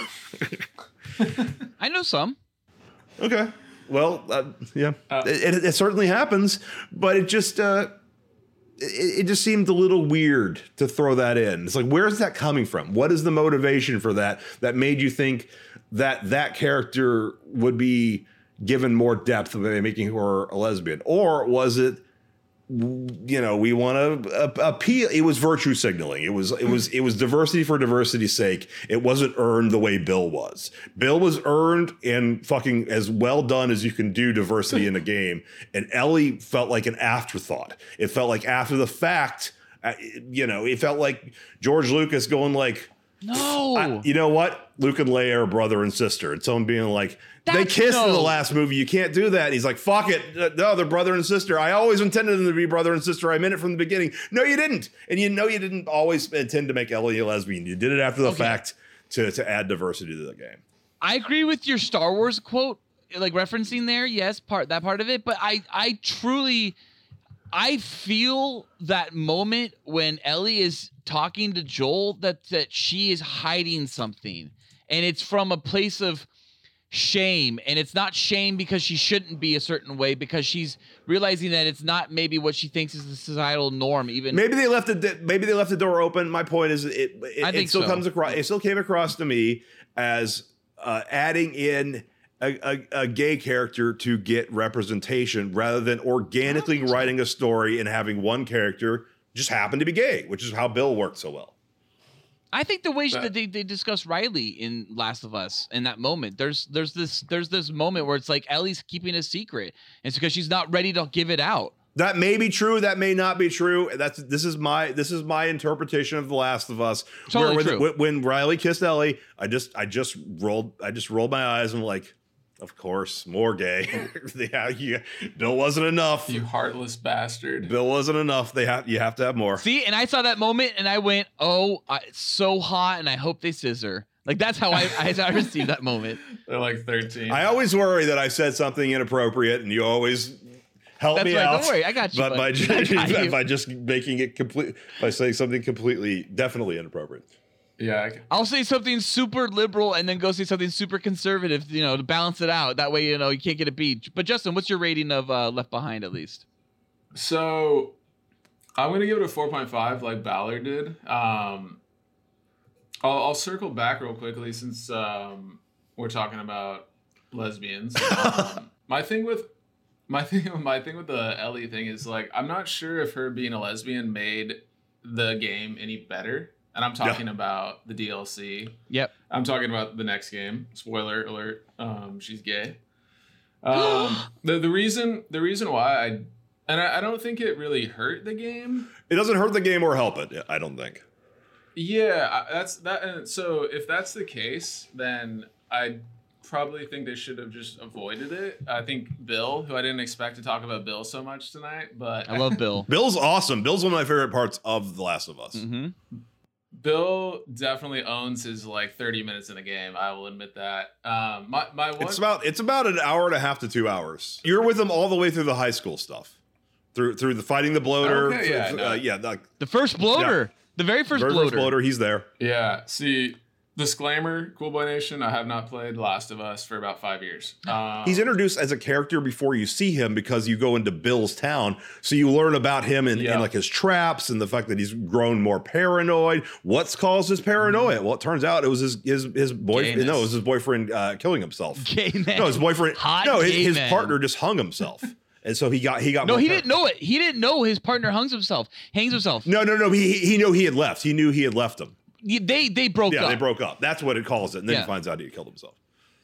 I know some. Okay. Well, uh, yeah, Uh, it, it, it certainly happens, but it just uh, it, it just seemed a little weird to throw that in. It's like, where's that coming from? What is the motivation for that that made you think that that character would be given more depth by making her a lesbian, or was it you know we want to appeal it was virtue signaling. It was it was it was diversity for diversity's sake. It wasn't earned the way bill was. Bill was earned and fucking as well done as you can do diversity in a game. And ellie felt like an afterthought. It felt like after the fact uh, you know it felt like george lucas going like No. I- you know what? Luke and Leia are brother and sister, and someone being like, they That's- kissed in the last movie. You can't do that. And he's like, fuck it. Uh, No, they're brother and sister. I always intended them to be brother and sister. I meant it from the beginning. No, you didn't. And you know you didn't always intend to make Ellie a lesbian. You did it after the Okay. fact to to add diversity to the game. I agree with your Star Wars quote, like referencing there. Yes, part that part of it, but I I truly I feel that moment when Ellie is talking to Joel that that she is hiding something. And it's from a place of shame and it's not shame because she shouldn't be a certain way because she's realizing that it's not maybe what she thinks is the societal norm even Maybe they left it. Maybe they left the door open. My point is, it it, I think it still so. comes across. It still came across to me as uh, adding in a, a, a gay character to get representation rather than organically oh, writing a story and having one character just happen to be gay, which is how Bill worked so well. I think the way But- uh, that they, they discuss Riley in Last of Us in that moment, there's there's this there's this moment where it's like Ellie's keeping a secret. It's because she's not ready to give it out. That may be true. That may not be true. That's this is my this is my interpretation of The Last of Us. Totally when, true. when, when Riley kissed Ellie, I just I just rolled I just rolled my eyes and like, of course, more gay. yeah, yeah, Bill wasn't enough. You heartless bastard. Bill wasn't enough. They have you have to have more. See, and I saw that moment and I went, "Oh, I, it's so hot," and I hope they scissor. Like that's how I I, I received that moment. They're like 13. I always worry that I said something inappropriate, and you always help That's me right. out. Don't worry, I got you. But bud. by I just, got you. by just making it complete by saying something completely definitely inappropriate. Yeah. I'll say something super liberal and then go say something super conservative, you know, to balance it out. That way, you know, you can't get a beat. But Justin, what's your rating of uh, Left Behind at least? So I'm gonna give it a 4.5, like Ballard did. Um, I'll, I'll circle back real quickly since um, we're talking about lesbians. Um, my thing with my thing my thing with the Ellie thing is like I'm not sure if her being a lesbian made the game any better. And I'm talking about the DLC. Yep. I'm talking about the next game. Spoiler alert. Um, she's gay. Um, the the reason the reason why I and I, I don't think it really hurt the game. It doesn't hurt the game or help it. I don't think. Yeah, that's that. And so if that's the case, then I probably think they should have just avoided it. I think Bill, who I didn't expect to talk about Bill so much tonight, but I love Bill. Bill's awesome. Bill's one of my favorite parts of The Last of Us. hmm Bill definitely owns his like 30 minutes in the game. I will admit that. Um, my my one, It's about it's about an hour and a half to two hours. You're with him all the way through the high school stuff, through through the fighting the bloater. Okay, yeah, uh, no. yeah. Like The first bloater, the very first very bloater. first bloater, he's there. yeah. See, disclaimer, Cool Boy Nation. I have not played Last of Us for about five years. Um, He's introduced as a character before you see him because you go into Bill's town, so you learn about him and, Yeah. and like his traps and the fact that he's grown more paranoid. What's caused his paranoia? Well, it turns out it was his his his boyfriend. No, it was his boyfriend uh, killing himself. Gay man. No, his boyfriend. Hot no, his, his partner just hung himself, and so he got he got. No, he par- didn't know it. He didn't know his partner hangs himself. Hangs himself. No, no, no. He he knew he had left. He knew he had left him. They they broke up. yeah, up. they broke up. That's what it calls it. And then Yeah. he finds out he killed himself.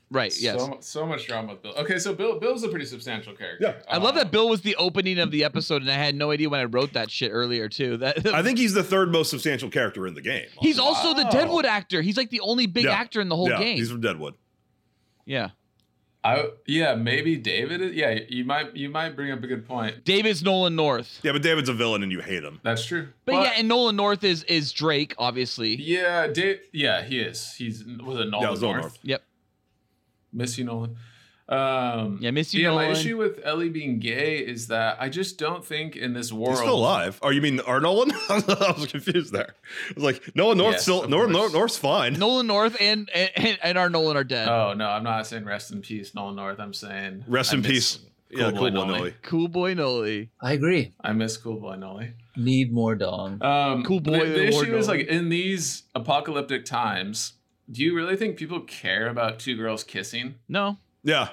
Right. Yes. So, so much drama with Bill. Okay, so Bill Bill's a pretty substantial character. Yeah. I love that Bill was the opening of the episode, and I had no idea when I wrote that shit earlier too. That I think he's the third most substantial character in the game. he's also the Deadwood actor. He's like the only big Yeah. actor in the whole yeah, game. He's from Deadwood. yeah. I yeah maybe David. Is, yeah, you might you might bring up a good point. David's Nolan North. Yeah, but David's a villain and you hate him. That's true. But, yeah, and Nolan North is is Drake, obviously. yeah, Dave. Yeah, he is. He's was it Nolan Yeah, it was Nolan North? North. Yep. Miss you, Nolan. Um, Yeah, miss you, yeah, my issue with Ellie being gay is that I just don't think in this world. He's still alive. Oh, you mean our Nolan? I was confused there. I was like, Nolan North Yes, still of Nolan. North, North's fine. Nolan North and and, and our Nolan are dead. Oh no, I'm not saying rest in peace, Nolan North. I'm saying Rest I in peace. Cool yeah, Boy cool boy Nolly. Nolly. cool boy Noli. I agree. I miss Cool Boy Nolly. Need more dong. Um, Cool boy, The, Lord issue is like in these apocalyptic times. Do you really think people care about two girls kissing? No. Yeah.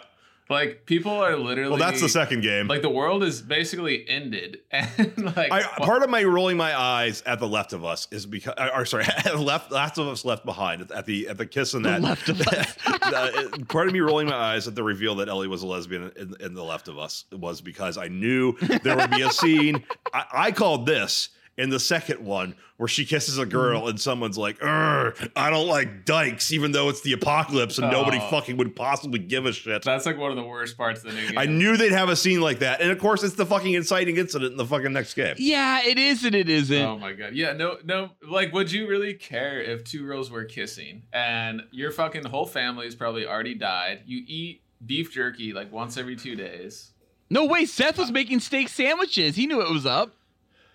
Like people are literally. Well, that's the second game. Like the world is basically ended, and like I, part of my rolling my eyes at the left of us is because, uh, or sorry, at left, last of us left behind at the at the kiss and that. Left of Us. the- part of me rolling my eyes at the reveal that Ellie was a lesbian in, in the left of us was because I knew there would be a scene. I, I called this in the second one where she kisses a girl Mm-hmm. and someone's like, "Urgh, I don't like dykes, even though it's the apocalypse and nobody Oh. fucking would possibly give a shit. that's like one of the worst parts of the new game. I knew they'd have a scene like that. And of course, it's the fucking inciting incident in the fucking next game. Yeah, it is and it isn't. Oh my god. Yeah, no no like would you really care if two girls were kissing and your fucking whole family's probably already died. You eat beef jerky like once every 2 days. No way, Seth was making steak sandwiches. He knew it was up.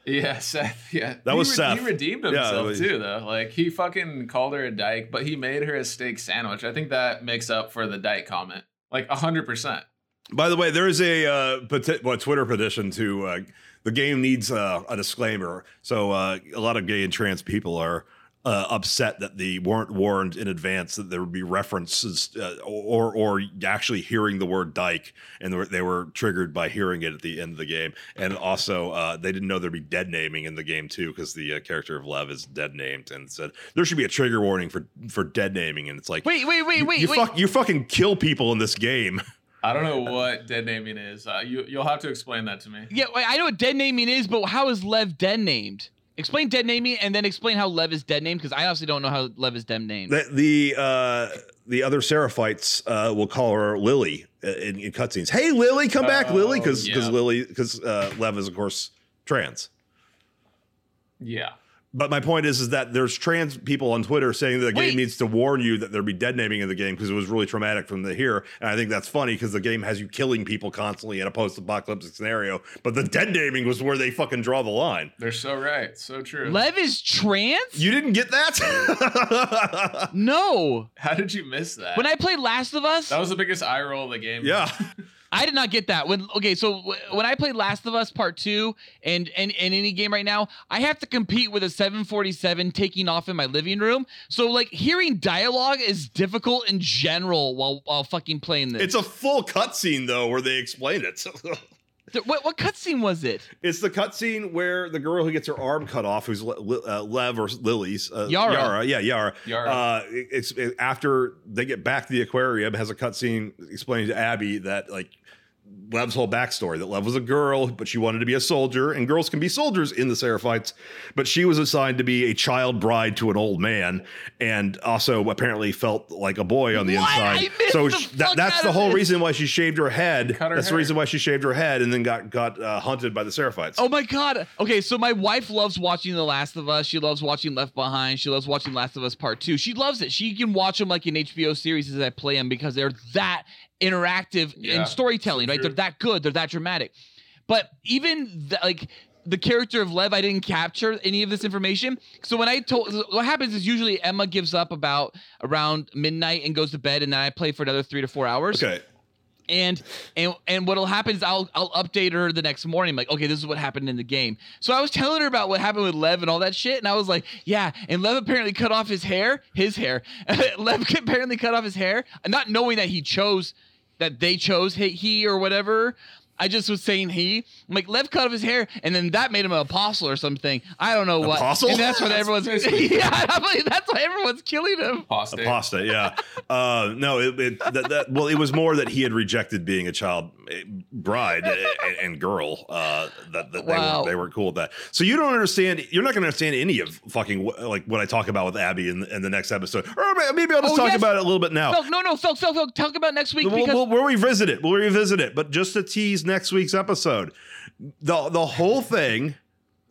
Yeah, Seth. Yeah, That he was Seth. He redeemed himself it was- too, though. Like he fucking called her a dyke, but he made her a steak sandwich. I think that makes up for the dyke comment, like hundred percent. By the way, there is a uh, peti- well, Twitter petition to uh, the game needs uh, a disclaimer. So uh, a lot of gay and trans people are uh, upset that they weren't warned in advance that there would be references uh, or or actually hearing the word dyke, and they were, they were triggered by hearing it at the end of the game. And also, uh, they didn't know there'd be dead naming in the game too, because the uh, character of Lev is dead named, and said there should be a trigger warning for for dead naming. And it's like, Wait, wait, wait, you, wait, you, wait. fuck, you fucking kill people in this game. I don't know what dead naming is. Uh, you you'll have to explain that to me. Yeah, I know what dead naming is, but how is Lev dead named? Explain dead naming and then explain how Lev is dead named because I honestly don't know how Lev is dead named. The the uh, the other Seraphites uh, will call her Lily uh, in, in cutscenes. Hey, Lily, come back, Oh, Lily, because yeah. Lily because uh, Lev is of course trans. Yeah. But my point is, is that there's trans people on Twitter saying that the Wait. game needs to warn you that there'd be dead naming in the game because it was really traumatic from the here. And I think that's funny because the game has you killing people constantly in a post-apocalyptic scenario. But the dead naming was where they fucking draw the line. They're so right. So true. Lev is trans? You didn't get that? no. How did you miss that? When I played Last of Us, that was the biggest eye roll of the game. yeah. I did not get that. When okay, so w- when I played Last of Us Part Two and and in any game right now, I have to compete with a 747 taking off in my living room. So like hearing dialogue is difficult in general while while fucking playing this. It's a full cutscene though where they explain it. Th- what what cutscene was it? It's the cutscene where the girl who gets her arm cut off, who's Le- Le- uh, Lev or Lily's uh, Yara. yeah, Yara. Yara. Uh, it- it's it- after they get back to the aquarium, has a cutscene explaining to Abby that like Lev's whole backstory that Lev was a girl, but she wanted to be a soldier, and girls can be soldiers in the Seraphites, but she was assigned to be a child bride to an old man, and also apparently felt like a boy on the What? Inside. missed So the sh- fuck that, that's the whole this. reason why she shaved her head. Cut her that's the reason why she shaved her head and then got got uh, hunted by the Seraphites. Oh my god. Okay, so my wife loves watching The Last of Us. She loves watching Left Behind. She loves watching Last of Us Part 2. She loves it. She can watch them like an HBO series as I play them because they're that interactive Yeah, in storytelling, so right? true. They're that good. They're that dramatic. But even th- like the character of Lev, I didn't capture any of this information. So when I told, what happens is usually Emma gives up about around midnight and goes to bed, and then I play for another three to four hours Okay. and and and what'll happen is I'll I'll update her the next morning like okay this is what happened in the game so I was telling her about what happened with Lev and all that shit and I was like yeah and Lev apparently cut off his hair his hair Lev apparently cut off his hair not knowing that he chose that they chose he, he or whatever I just was saying he I'm like Lev cut off his hair and then that made him an apostle or something I don't know what Apostle? and that's what everyone's basically- yeah I'm like, that's why everyone's killing him Apostate. Apostate, yeah. uh, no, it, it that, that well, it was more that he had rejected being a child eh, bride and, and girl. Uh, that, that Wow. they, were, they weren't cool with that. So you don't understand. You're not going to understand any of fucking like what I talk about with Abby in, in the next episode. Or maybe I'll just Oh, talk yes. about it a little bit now. Felk, no no Felk, Felk, Felk, talk about next week We'll, because we'll, we'll revisit it. We'll revisit it. But just to tease next week's episode, the the whole thing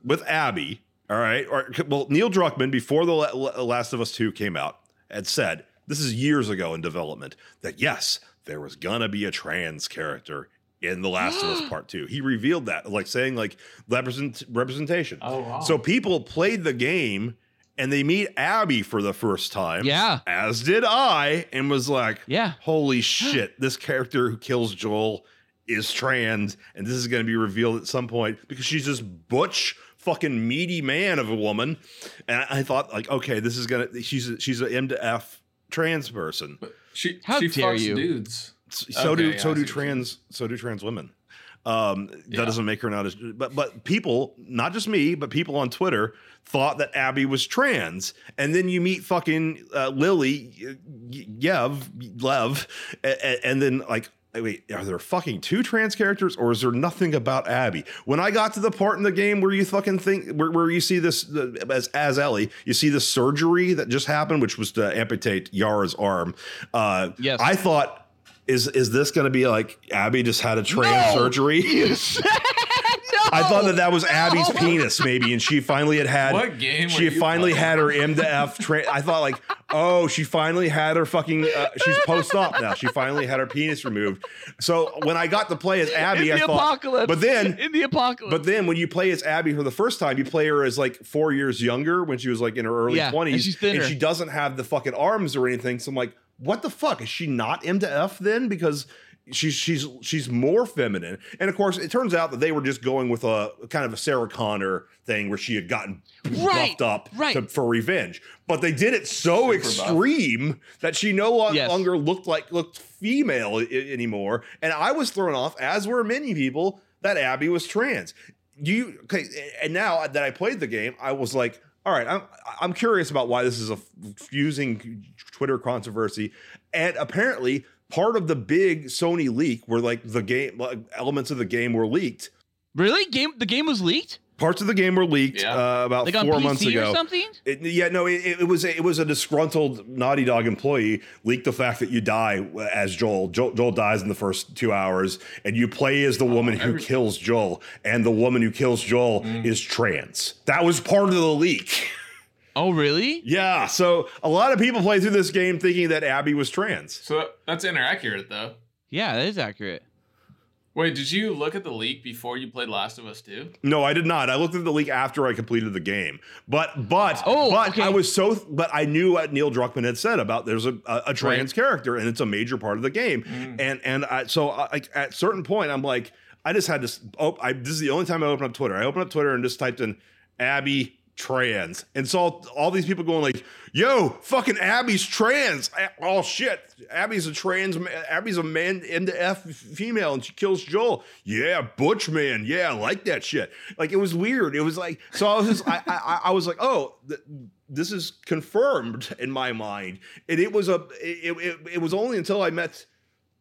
with Abby. All right. Or well, Neil Druckmann before the La- La- Last of Us Two came out had said this is years ago in development that yes, there was gonna be a trans character in the Last of Us Part Two. He revealed that, like saying like represent representation. Oh wow. So people played the game and they meet Abby for the first time. yeah As did I, and was like, yeah holy shit, this character who kills Joel is trans, and this is going to be revealed at some point because she's this butch, fucking meaty man of a woman. And I, I thought, like, okay, this is gonna, she's a, she's an M to F trans person. she How she dare fucks you. dudes. so Okay, do yeah, so do see what you're trans so do trans women. Um, that Yeah. doesn't make her not as but but people, not just me, but people on Twitter thought that Abby was trans, and then you meet fucking uh, Lily, Yev, Lev, and, and then like. Wait, are there fucking two trans characters, or is there nothing about Abby? When I got to the part in the game where you fucking think where, where you see this uh, as as Ellie, you see the surgery that just happened, which was to amputate Yara's arm. Uh, Yes. I thought is is this going to be like Abby just had a trans No! surgery? You said no. I thought that that was Abby's penis, maybe, and she finally had had. What game She were finally playing? had her M to F. Tra- I thought like, oh, she finally had her fucking. Uh, she's post op now. She finally had her penis removed. So when I got to play as Abby, in I the thought. apocalypse. But then in the apocalypse. but then when you play as Abby for the first time, you play her as like four years younger when she was like in her early twenties, Yeah, and twenties, she's thinner. she doesn't have the fucking arms or anything. So I'm like, what the fuck is she not M to F then? Because she's she's she's more feminine. And of course, it turns out that they were just going with a kind of a Sarah Connor thing where she had gotten Right, buffed up right. to, for revenge. But they did it so Super buff. extreme that she no lo- Yes. longer looked like looked female I- anymore. And I was thrown off, as were many people, that Abby was trans. You okay? And now that I played the game, I was like, all right, I'm I'm curious about why this is a fusing Twitter controversy, and apparently part of the big Sony leak where like the game like, elements of the game were leaked. really, game the game was leaked Parts of the game were leaked Yeah. uh, about like on four PC months ago. or something. It, yeah, no, it, it was a, it was a disgruntled Naughty Dog employee leaked the fact that you die as Joel. Joel. Joel dies in the first two hours, and you play as the woman who kills Joel, and the woman who kills Joel is trans. That was part of the leak. Oh, really? yeah, so a lot of people play through this game thinking that Abby was trans. So that's inaccurate though. Yeah, that is accurate. Wait, did you look at the leak before you played Last of Us 2? No, I did not. I looked at the leak after I completed the game. But but Oh, but okay. I was so but I knew what Neil Druckmann had said about there's a a, a trans character and it's a major part of the game. Mm. And and I, so I, like at certain point I'm like I just had to s- oh I this is the only time I opened up Twitter. I opened up Twitter and just typed in Abby trans and saw all these people going like, "Yo, fucking Abby's trans." Oh shit, Abby's a trans. Abby's a man into F female, and she kills Joel. Yeah, butch man. Yeah, I like that shit. Like it was weird. It was like so. I was just I I, I was like, oh. Th- this is confirmed in my mind, and it was a. It, it, it was only until I met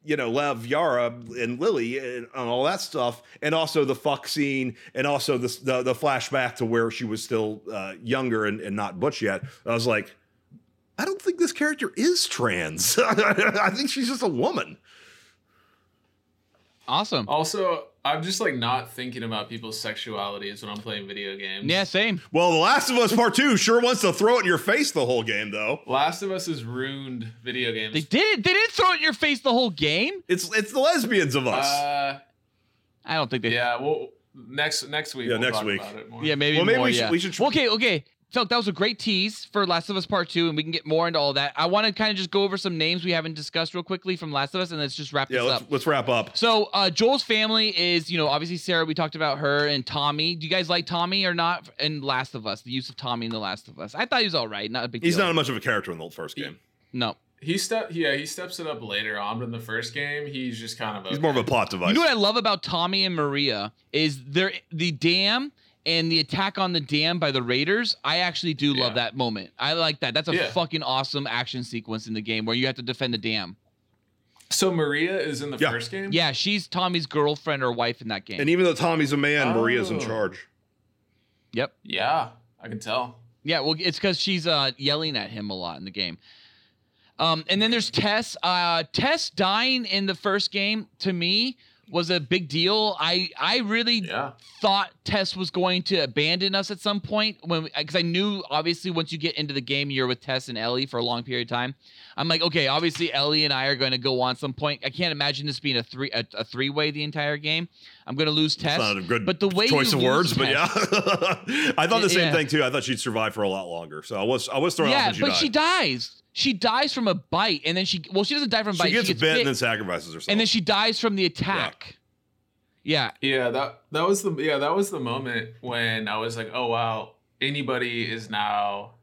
you know, Lev, Yara, and Lily, and, and all that stuff, and also the fuck scene, and also the the, the flashback to where she was still uh, younger and, and not butch yet. I was like, I don't think this character is trans. I think she's just a woman. Awesome. Also, I'm just like not thinking about people's sexualities when I'm playing video games. Yeah, same. Well, The Last of Us Part Two sure wants to throw it in your face the whole game, though. Last of Us has ruined video games. They did. They didn't throw it in your face the whole game. It's it's the lesbians of us. Uh, I don't think they. yeah. Well, next next week. Yeah, we'll next talk week. About it more. Yeah, maybe. Well, maybe more, we should- yeah. we should tr- Well, okay, okay. So that was a great tease for Last of Us Part Two, and we can get more into all that. I want to kind of just go over some names we haven't discussed real quickly from Last of Us, and let's just wrap yeah, this let's up. let's wrap up. So uh, Joel's family is, you know, obviously Sarah. We talked about her and Tommy. Do you guys like Tommy or not? In Last of Us, the use of Tommy in the Last of Us, I thought he was all right. Not a big. He's deal. not much of a character in the first game. No. He step. Yeah, he steps it up later on, but in the first game, he's just kind of. A, he's more of a plot device. You know what I love about Tommy and Maria is there the dam and the attack on the dam by the Raiders. I actually do love Yeah. that moment. I like that. That's a Yeah. fucking awesome action sequence in the game where you have to defend the dam. So Maria is in the Yeah. first game. Yeah, she's Tommy's girlfriend or wife in that game. and even though Tommy's a man, Maria's in Oh. charge. yep. Yeah, I can tell. Yeah, well, it's because she's uh, yelling at him a lot in the game. Um, and then there's Tess. Uh, Tess dying in the first game to me was a big deal. I I really Yeah. thought Tess was going to abandon us at some point when because I knew obviously once you get into the game you're with Tess and Ellie for a long period of time. I'm like, okay, obviously Ellie and I are going to go on some point. I can't imagine this being a three a, a three way the entire game. I'm going to lose Tess. It's not a good but the way choice of words, but yeah, I thought the same Yeah. thing too. I thought she'd survive for a lot longer, so I was I was throwing yeah, but she dies. She dies from a bite, and then she well, she doesn't die from a She bite. gets, she gets bit bit, and then sacrifices herself. and then she dies from the attack. Yeah, Yeah, that that was the yeah that was the moment when I was like, oh wow, anybody is now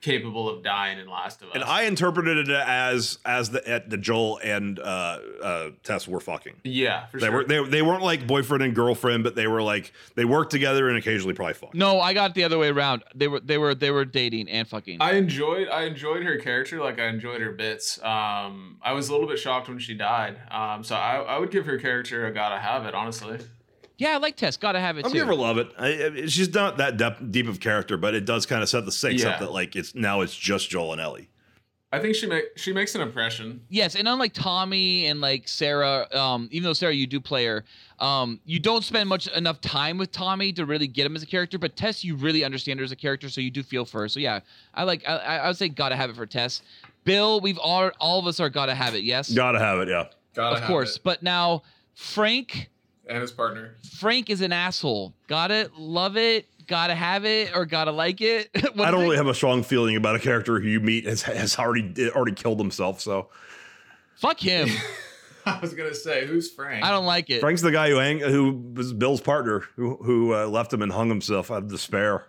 capable of dying in Last of Us. And I interpreted it as as the at the Joel and uh, uh, Tess were fucking. yeah, for They sure. were they, they weren't like boyfriend and girlfriend, but they were like they worked together and occasionally probably fucked. No, I got it the other way around. They were they were they were dating and fucking. I enjoyed I enjoyed her character like I enjoyed her bits. Um, I was a little bit shocked when she died. Um, so I, I would give her character a gotta have it honestly. Yeah, I like Tess. Gotta have it I'm too. give her love it. I, I- she's not that dep- deep of character, but it does kind of set the stakes Yeah. up that like it's now it's just Joel and Ellie. I think she make she makes an impression. Yes, and unlike Tommy and like Sarah, um, even though Sarah you do play her, um, you don't spend much enough time with Tommy to really get him as a character. But Tess, you really understand her as a character, so you do feel for her. So yeah, I like. I, I would say gotta have it for Tess. Bill, we've all all of us are gotta have it. Yes, Gotta have it, yeah. Gotta of have course. it. But now Frank, And his partner. Frank is an asshole. Got it, love it, gotta have it, or gotta like it. I don't it? really have a strong feeling about a character who you meet has, has already already killed himself. So Fuck him. I was gonna say, who's Frank? I don't like it. Frank's the guy who hang, who was Bill's partner who who uh, left him and hung himself out of despair.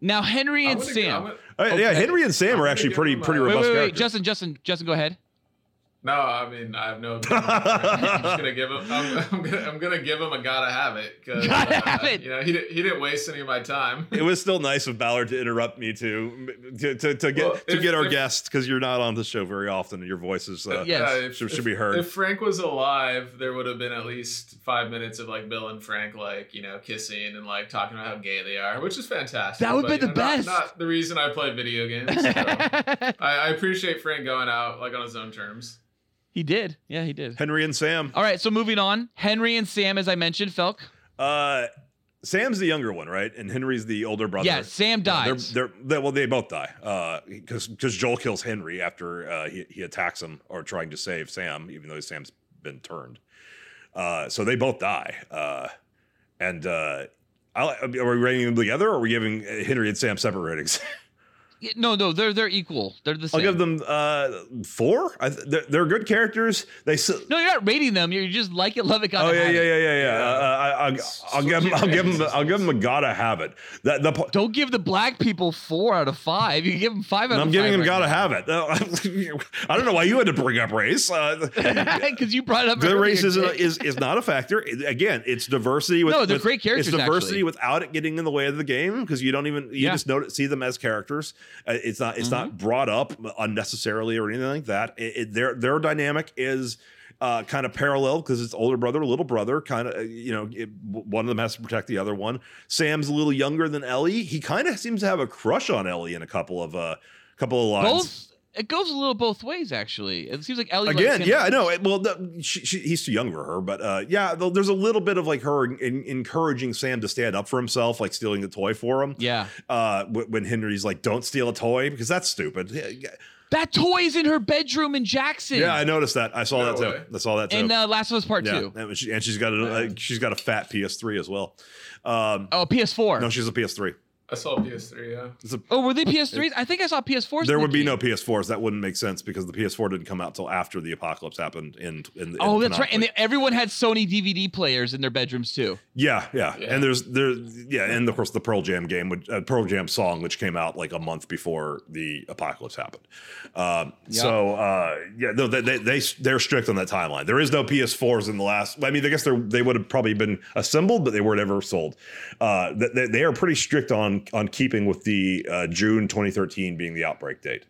Now Henry and Sam. I'm gonna- Uh, Yeah, Henry and Sam I'm are actually pretty him, pretty uh, wait, robust wait, wait, characters. Justin, Justin, Justin, go ahead. No, I mean I have no. opinion. I'm just gonna give him. I'm, I'm gonna. I'm gonna give him a gotta have it. 'cause, Gotta uh, have it. You know, he didn't. He didn't waste any of my time. It was still nice of Ballard to interrupt me to to, to, to get Well, to if- get our if- guest because you're not on the show very often and your voice is uh, Yes. Yeah, if, should, should be heard. If Frank was alive, there would have been at least five minutes of like Bill and Frank like you know kissing and like talking about how gay they are, which is fantastic. That would've but, been you the know, not- best. Not, the reason I play video games. so. I, I appreciate Frank going out like on his own terms. He did. Yeah, he did. Henry and Sam. All right, so moving on. Henry and Sam, as I mentioned, Felk. Uh, Sam's the younger one, right? And Henry's the older brother. Yeah, Sam Yeah, they're, dies. they're, they well, they both die because because Joel kills Henry after uh, he, he attacks him or trying to save Sam, even though Sam's been turned. Uh, so they both die. Uh, and uh, I, are we rating them together, or are we giving Henry and Sam separate ratings? Yeah, no, no, they're they're equal. They're the same. I'll give them uh, four. I th- they're, they're good characters. They s- no, you're not rating them. You're just like it, love it, gotta Oh yeah, have yeah, it. yeah, yeah, yeah. Uh, I, I, I'll, I'll give them. I'll give them. I'll give them a gotta have it. That the. po- Don't give the black people four out of five. You give them five out of. I'm of giving five. him gotta have it. Uh, I don't know why you had to bring up race. Uh, Because you brought it up. the earlier, race is, Jake. is is not a factor. Again, it's diversity. With, No, they're with- great characters, It's diversity actually. without it getting in the way of the game because you don't even you Yeah. just know, see them as characters. Uh, it's not it's Mm-hmm. not brought up unnecessarily or anything like that. It, it, their their dynamic is. Uh, kind of parallel because it's older brother, little brother. Kind of, you know, it, one of them has to protect the other one. Sam's a little younger than Ellie. He kind of seems to have a crush on Ellie in a couple of uh, couple of lines. both. It goes a little both ways, actually. It seems like Ellie Again, him. yeah, I know. Well, the, she, she, he's too young for her, but uh, yeah, though there's a little bit of like her in, encouraging Sam to stand up for himself, like stealing the toy for him. Yeah. Uh, wh- when Henry's like, "Don't steal a toy," because that's stupid. Yeah, That toy's in her bedroom in Jackson. Yeah, I noticed that. I saw No that too. way. I saw that too. In uh, Last of Us Part yeah, Two. and, she, and she's got a uh, she's got a fat PS3 as well. Um, Oh, PS4. no, she's a PS3. I saw PS3. Yeah. A, oh, were they PS3s? I think I saw PS4s. there in the would be game. no PS4s. That wouldn't make sense because the PS4 didn't come out till after the apocalypse happened. In, in, Oh, in that's right. And they, everyone had Sony DVD players in their bedrooms too. Yeah, yeah, Yeah. and there's there, yeah, and of course the Pearl Jam game, which, uh, Pearl Jam song, which came out like a month before the apocalypse happened. Um, So uh, yeah, no, they, they they they're strict on that timeline. There is no PS4s in the last. I mean, I guess they they would have probably been assembled, but they weren't ever sold. Uh, they- they, they are pretty strict on on keeping with the uh, June 2013 being the outbreak date.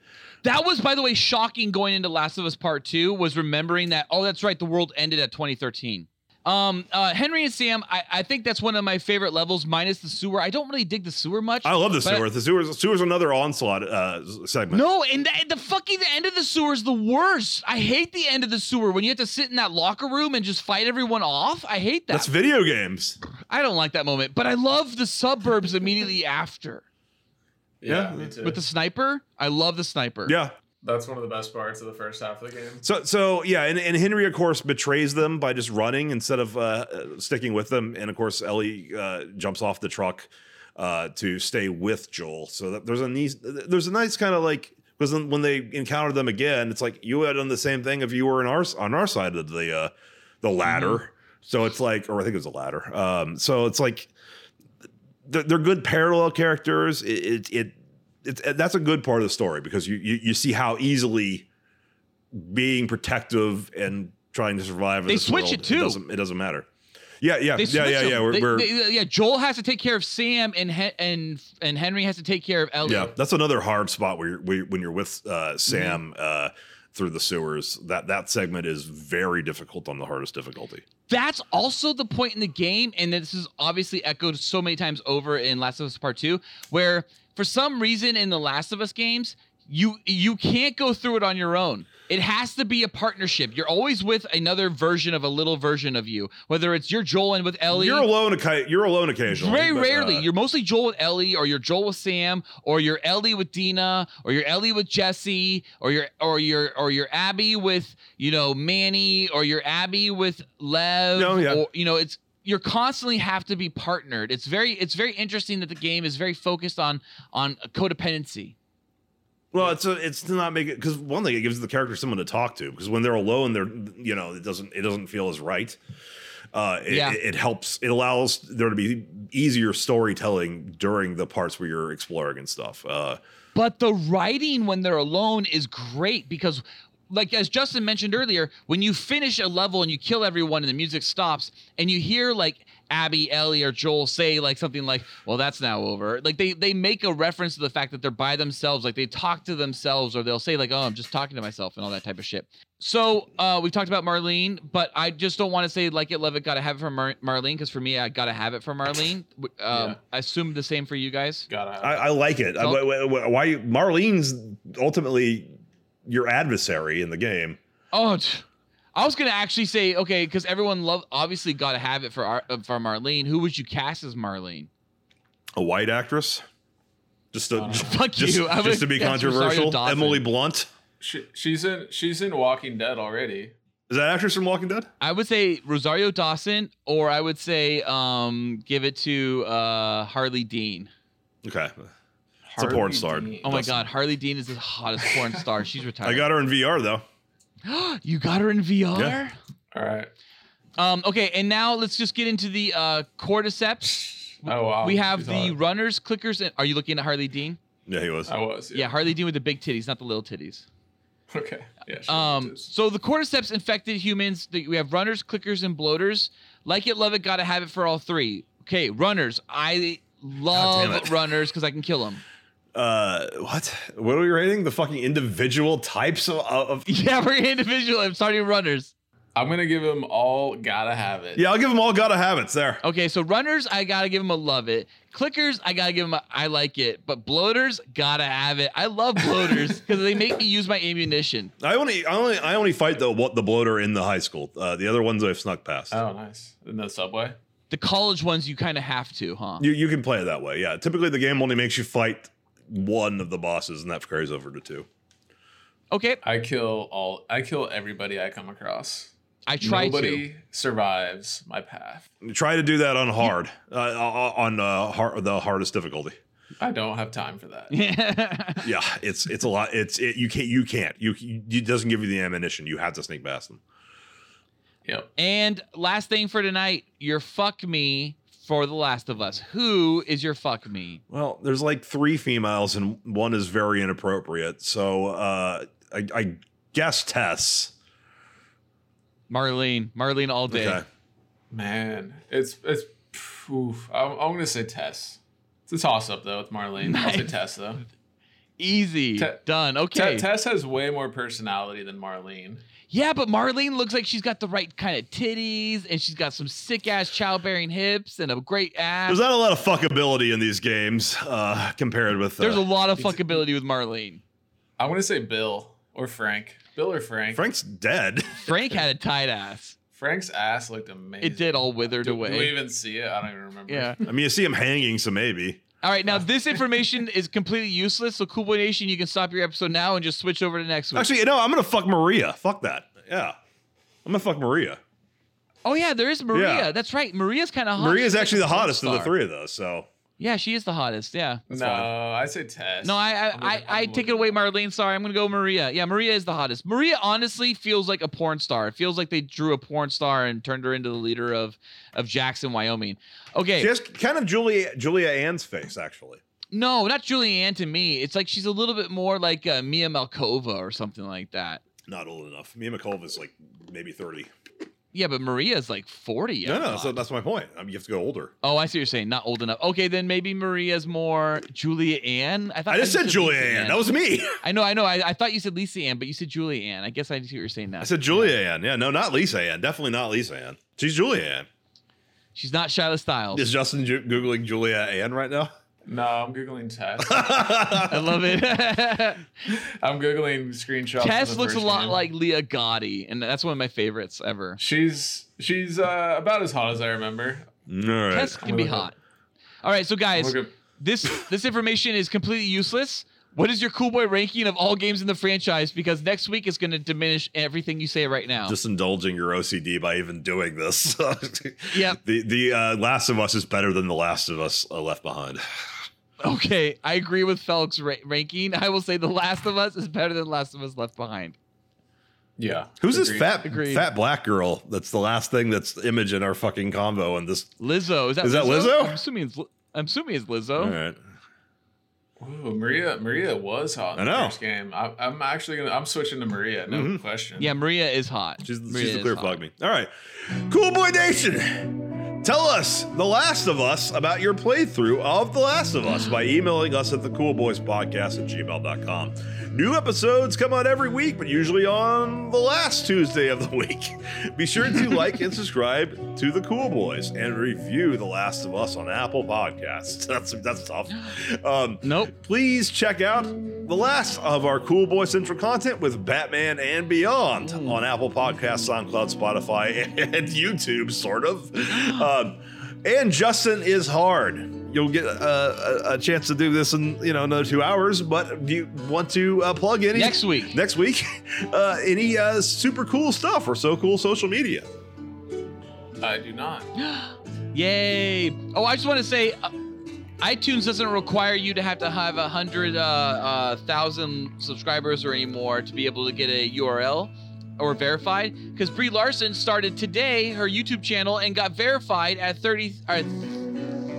That was, by the way, shocking going into Last of Us Part Two. Was remembering that. Oh, that's right. The world ended at 2013. Um, uh, Henry and Sam. I, I think that's one of my favorite levels, minus the sewer. I don't really dig the sewer much. I love the but- sewer. The sewer's sewer's another onslaught uh, segment. No, and the, the fucking the end of the sewer is the worst. I hate the end of the sewer when you have to sit in that locker room and just fight everyone off. I hate that. That's video games. I don't like that moment, but I love the suburbs immediately after Yeah, Yeah. me too. with the sniper. I love the sniper. Yeah, That's one of the best parts of the first half of the game. So, so yeah, and, and Henry, of course, betrays them by just running instead of uh, sticking with them. And of course, Ellie uh, jumps off the truck uh, to stay with Joel. So that there's a nice, there's a nice kind of like because when they encounter them again, it's like you had done the same thing if you were in our on our side of the uh, the ladder. So it's like, or I think it was a ladder. Um, so it's like they're, they're good parallel characters. It, it, it it's that's a good part of the story because you you, you see how easily being protective and trying to survive. They switch world, it too. doesn't it doesn't matter. Yeah, yeah, They yeah, yeah, yeah. We're, They- we're they- yeah, Joel has to take care of Sam, and Hen- and and Henry has to take care of Ellie. yeah. That's another hard spot where you're, where, when you're with uh, Mm-hmm. Sam uh, through the sewers. That that segment is very difficult on the hardest difficulty. That's also the point in the game, and this is obviously echoed so many times over in Last of Us Part Two, where for some reason in the Last of Us games, you you can't go through it on your own. It has to be a partnership. You're always with another version of a little version of you, whether it's you're Joel and with Ellie. You're alone. You're alone occasionally. Very rarely. uh, you're mostly Joel with Ellie, or you're Joel with Sam, or you're Ellie with Dina, or you're Ellie with Jesse, or you're or you're or you're Abby with you know Manny, or you're Abby with Lev. No, yeah. Or you know it's you're constantly have to be partnered. It's very it's very interesting that the game is very focused on on codependency. Well, it's a, it's to not make it because one thing it gives the character someone to talk to because when they're alone, they're you know it doesn't it doesn't feel as right. Uh, it, Yeah. it, it helps. It allows there to be easier storytelling during the parts where you're exploring and stuff. Uh, But the writing when they're alone is great because, like as Justin mentioned earlier, when you finish a level and you kill everyone and the music stops and you hear like Abby, Ellie, or Joel say like something like, "Well, that's now over." Like they they make a reference to the fact that they're by themselves, like they talk to themselves, or they'll say like, "Oh, I'm just talking to myself" and all that type of shit. So uh, we talked about Marlene, but I just don't want to say like it, love it, gotta have it from Mar- Marlene because for me, I gotta have it from Marlene. W- Um, Yeah. I assume the same for you guys. Gotta have I, I like it. I- So- why- why- why Marlene's ultimately your adversary in the game? Oh, t- I was gonna actually say okay because everyone love obviously got to have it for Ar- uh, for Marlene. Who would you cast as Marlene? A white actress. Just to, Uh, Fuck just, you! I just to be controversial, Emily Blunt. She, she's in she's in Walking Dead already. Is that actress from Walking Dead? I would say Rosario Dawson, or I would say um give it to uh Harley Dean. Okay, It's a porn star. Dean. Oh my Dawson. God, Harley Dean is the hottest porn star. She's retired. I got her in VR though. you got her in VR. Yeah. All right. Um. Okay, and now let's just get into the uh cordyceps. Oh wow. we have She's the hot. runners, clickers. And, are you looking at Harley Dean? Yeah, he was. I was. Yeah. Harley Dean with the big titties, not the little titties. Okay. Yeah. she Um, so the cordyceps infected humans. the- We have runners, clickers, and bloaters. Like it, love it, gotta have it for all three. Okay, runners. I love runners because I can kill them. Uh, what? What are we rating? The fucking individual types of, of Yeah, we're individual. I'm starting runners. I'm gonna give them all. Gotta have it. Yeah, I'll give them all gotta have it there. Okay, so runners, I gotta give them a love it. Clickers, I gotta give them a I like it. But bloaters, gotta have it. I love bloaters because they make me use my ammunition. I only, I only, I only fight the what the bloater in the high school. Uh, the other ones I've snuck past. Oh, nice. In the subway. The college ones, you kind of have to, huh? You you can play it that way. Yeah. Typically, the game only makes you fight one of the bosses, and that carries over to two. Okay, I kill all. I kill everybody I come across. I tried Nobody survives my path. Try to do that on hard, uh, on uh, hard, the hardest difficulty. I don't have time for that. to. Yeah, it's it's a lot. It's it, you can't you can't you, you it doesn't give you the ammunition. You have to sneak past them. Yep. And last thing for tonight, your fuck me for The Last of Us. Who is your fuck me? Well, there's like three females, and one is very inappropriate. So uh, I, I guess Tess. Marlene. Marlene all day. Okay. Man, it's it's. Oof. I'm, I'm gonna say Tess. It's a toss up though with Marlene. I'll say Tess though. Easy. Te- Done. Te- Okay. Tess has way more personality than Marlene. Yeah, but Marlene looks like she's got the right kind of titties and she's got some sick ass childbearing hips and a great ass. There's not a lot of fuckability in these games uh, compared with. Uh, There's a lot of fuckability with Marlene. I'm gonna say Bill or Frank. Bill or Frank. Frank's dead. Frank had a tight ass. Frank's ass looked amazing. It did all withered Do, away. do we even see it? I don't even remember. yeah. I mean, you see him hanging, so maybe. All right. Now this information is completely useless. So Cool Boy Nation, you can stop your episode now and just switch over to next week. Actually, you know, I'm gonna fuck Maria. Fuck that. Yeah, I'm gonna fuck Maria. oh yeah, there is Maria. Yeah. That's right. Maria's kind of hot. Maria's She's actually a the porn hottest of the three of those. So Yeah, she is the hottest. Yeah. No, fine. I say Tess. No, I I, I'm I, I take it away, Marlene. Sorry, I'm gonna go Maria. Yeah, Maria is the hottest. Maria honestly feels like a porn star. It feels like they drew a porn star and turned her into the leader of of Jackson, Wyoming. Okay, she has kind of Julia Julia Ann's face, actually. No, not Julia Ann to me. It's like she's a little bit more like uh, Mia Malkova or something like that. Not old enough. Mia Malkova is like maybe 30. Yeah, but Maria's like 40. I no, no, thought. so that's my point. I mean, you have to go older. Oh, I see what you're saying. Not old enough. Okay, then maybe Maria's more Julia Ann. I thought I just said Julia Ann. That was me. I know, I know. I, I thought you said Lisa Ann, but you said Julia Ann. I guess I see what you're saying now. I said Julia Ann. Yeah, no, not Lisa Ann. Definitely not Lisa Ann. She's Julia Ann. She's not Shyla Stylez. Is Justin ju- Googling Julia Ann right now? No, I'm googling Tess. I love it. I'm googling screenshots. of Tess the looks a first lot game. like Leah Gotti, and that's one of my favorites ever. She's she's uh, about as hot as I remember. All right. Tess can be Look hot. All right, so guys, Look at- this this information is completely useless. What is your cool boy ranking of all games in the franchise? Because next week is going to diminish everything you say right now. Just indulging your OCD by even doing this. yeah. The the uh, Last of Us is better than the Last of Us uh, Left Behind. Okay, I agree with Felk's ra- ranking. I will say The Last of Us is better than Last of Us Left Behind. yeah. Who's this fat Agreed. fat black girl? That's the last thing that's image in our fucking combo. And this. Lizzo is that Is that Lizzo? I'm assuming it's Li- I'm assuming it's Lizzo. All right. Ooh, Maria Maria was hot in I the know. first game. I, I'm actually gonna I'm switching to Maria. No Mhm. question. Yeah, Maria is hot. She's, Maria she's the clear hot. fuck me. All right. Cool Boy Nation. Tell us, The Last of Us, about your playthrough of The Last of Us by emailing us at thecoolboyspodcast at gmail.com. New episodes come out every week, but usually on the last Tuesday of the week. Be sure to like and subscribe to The Cool Boys and review The Last of Us on Apple Podcasts. That's, that's tough. Um, Nope. please check out the last of our Cool Boy Central content with Batman and Beyond on Apple Podcasts, SoundCloud, Spotify, and YouTube, sort of. Um, and Justin is hard. You'll get a, a, a chance to do this in you know another two hours. But do you want to uh, plug any Next week. Next week, uh, any uh, super cool stuff or so cool social media? I do not. Yay! Oh, I just want to say, uh, iTunes doesn't require you to have to have a hundred uh, uh, thousand subscribers or anymore to be able to get a URL or verified. Because Brie Larson started today her YouTube channel and got verified at thirty uh,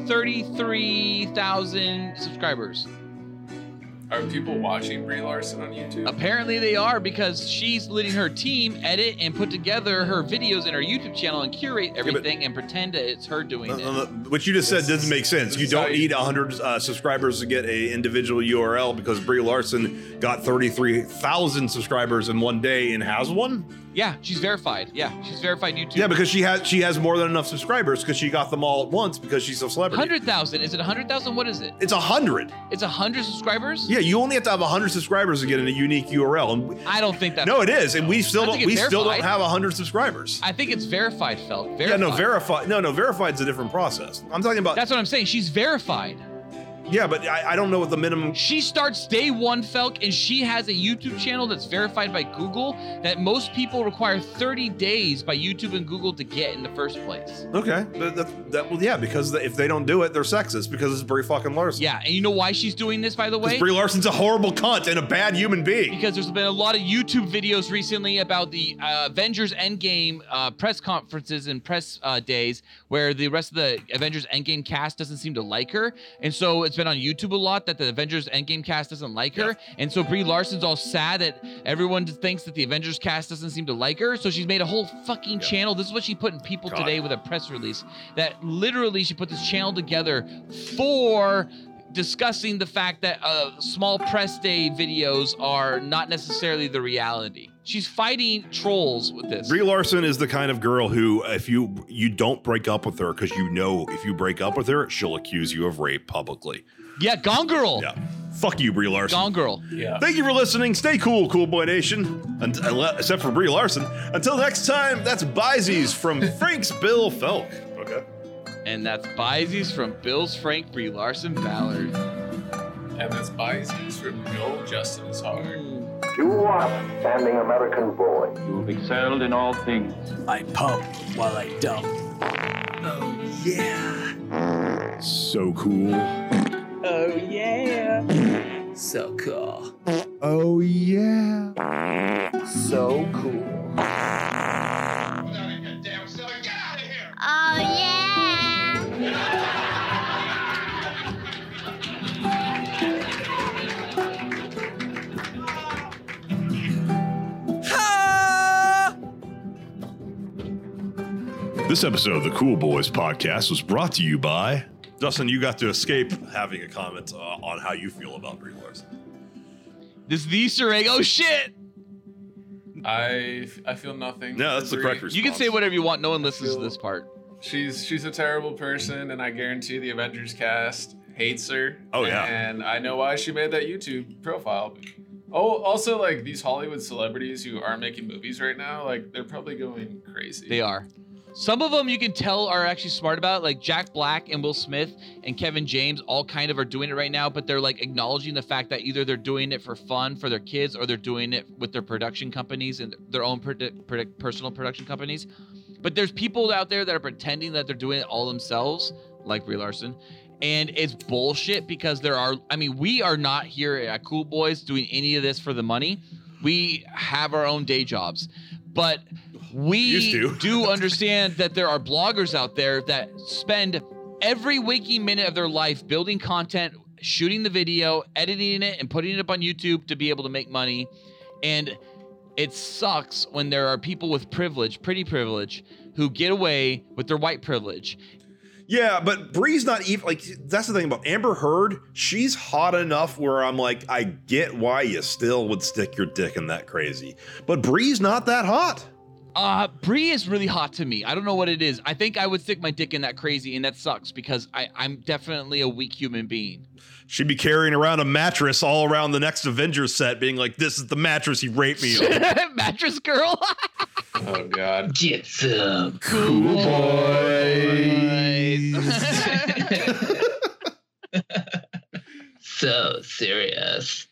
thirty-three thousand subscribers. Are people watching Brie Larson on YouTube? Apparently they are because she's letting her team edit and put together her videos in her YouTube channel and curate everything and pretend that it's her doing Uh, it. uh, What you just said doesn't make sense. You don't you- need 100 uh, subscribers to get a individual URL because Brie Larson got 33,000 subscribers in one day and has one. Yeah, she's verified. Yeah, she's verified YouTube. Yeah, because she has she has more than enough subscribers because she got them all at once because she's a celebrity. Hundred thousand. Is it a hundred thousand? What is it? It's a hundred. It's a hundred subscribers. Yeah, you only have to have a hundred subscribers to get in a unique URL. And we- I don't think that. no, it is, and we still don't. We it's still don't have a hundred subscribers. I think it's verified, Felt. Verified. Yeah, no, verified. No, no, verified's a different process. I'm talking about. That's what I'm saying. She's verified. Yeah, but I, I don't know what the minimum. She starts day one, Felk, and she has a YouTube channel that's verified by Google that most people require 30 days by YouTube and Google to get in the first place. Okay, that, that, that well, yeah, because if they don't do it, they're sexist because it's Brie fucking Larson. Yeah, and you know why she's doing this, by the way? Brie Larson's a horrible cunt and a bad human being. because there's been a lot of YouTube videos recently about the uh, Avengers Endgame uh, press conferences and press uh, days where the rest of the Avengers Endgame cast doesn't seem to like her, and so it's been on YouTube a lot that the Avengers Endgame cast doesn't like her, and so Brie Larson's all sad that everyone thinks that the Avengers cast doesn't seem to like her, so she's made a whole fucking channel. This is what she put in People God. Today with a press release that literally she put this channel together for discussing the fact that uh, small press day videos are not necessarily the reality. She's fighting trolls with this. Brie Larson is the kind of girl who, if you you don't break up with her because you know if you break up with her, she'll accuse you of rape publicly. Yeah, Gone Girl. Yeah, fuck you, Brie Larson. Gone Girl. Yeah. Thank you for listening. Stay cool, Cool Boy Nation. And, unle- except for Brie Larson. Until next time, that's Byzies from Frank's Bill Felk. Okay. And that's Byzies from Bill's Frank Brie Larson Ballard. And that's Byzies from Bill Justin is hard. You are a standing American boy. You've excelled in all things. I pump while I dump. Oh, yeah. So cool. Oh yeah. So cool. Oh, yeah. So cool. Oh yeah. This episode of the Cool Boys podcast was brought to you by Dustin, You got to escape having a comment uh, on how you feel about Brie Larson. This is the Easter egg. Oh shit! I I feel nothing. No, that's the Brie. correct response. You can say whatever you want. No one listens to this part. She's she's a terrible person, and I guarantee the Avengers cast hates her. Oh, yeah. and I know why she made that YouTube profile. Oh, also like these Hollywood celebrities who are making movies right now, like they're probably going crazy. They are. Some of them you can tell are actually smart about, it, like Jack Black and Will Smith and Kevin James, all kind of are doing it right now, but they're like acknowledging the fact that either they're doing it for fun for their kids or they're doing it with their production companies and their own personal production companies. But there's people out there that are pretending that they're doing it all themselves, like Brie Larson. And it's bullshit because there are, I mean, we are not here at Cool Boys doing any of this for the money. We have our own day jobs. But we do understand that there are bloggers out there that spend every waking minute of their life building content, shooting the video, editing it, and putting it up on YouTube to be able to make money. And it sucks when there are people with privilege, pretty privilege, who get away with their white privilege. Yeah, but Brie's not even like that's the thing about Amber Heard. She's hot enough where I'm like, I get why you still would stick your dick in that crazy. But Brie's not that hot. Uh, Brie is really hot to me. I don't know what it is. I think I would stick my dick in that crazy, and that sucks because I, I'm definitely a weak human being. She'd be carrying around a mattress all around the next Avengers set, being like, "This is the mattress he raped me on." Mattress girl. Oh God. Get some cool boys. so serious.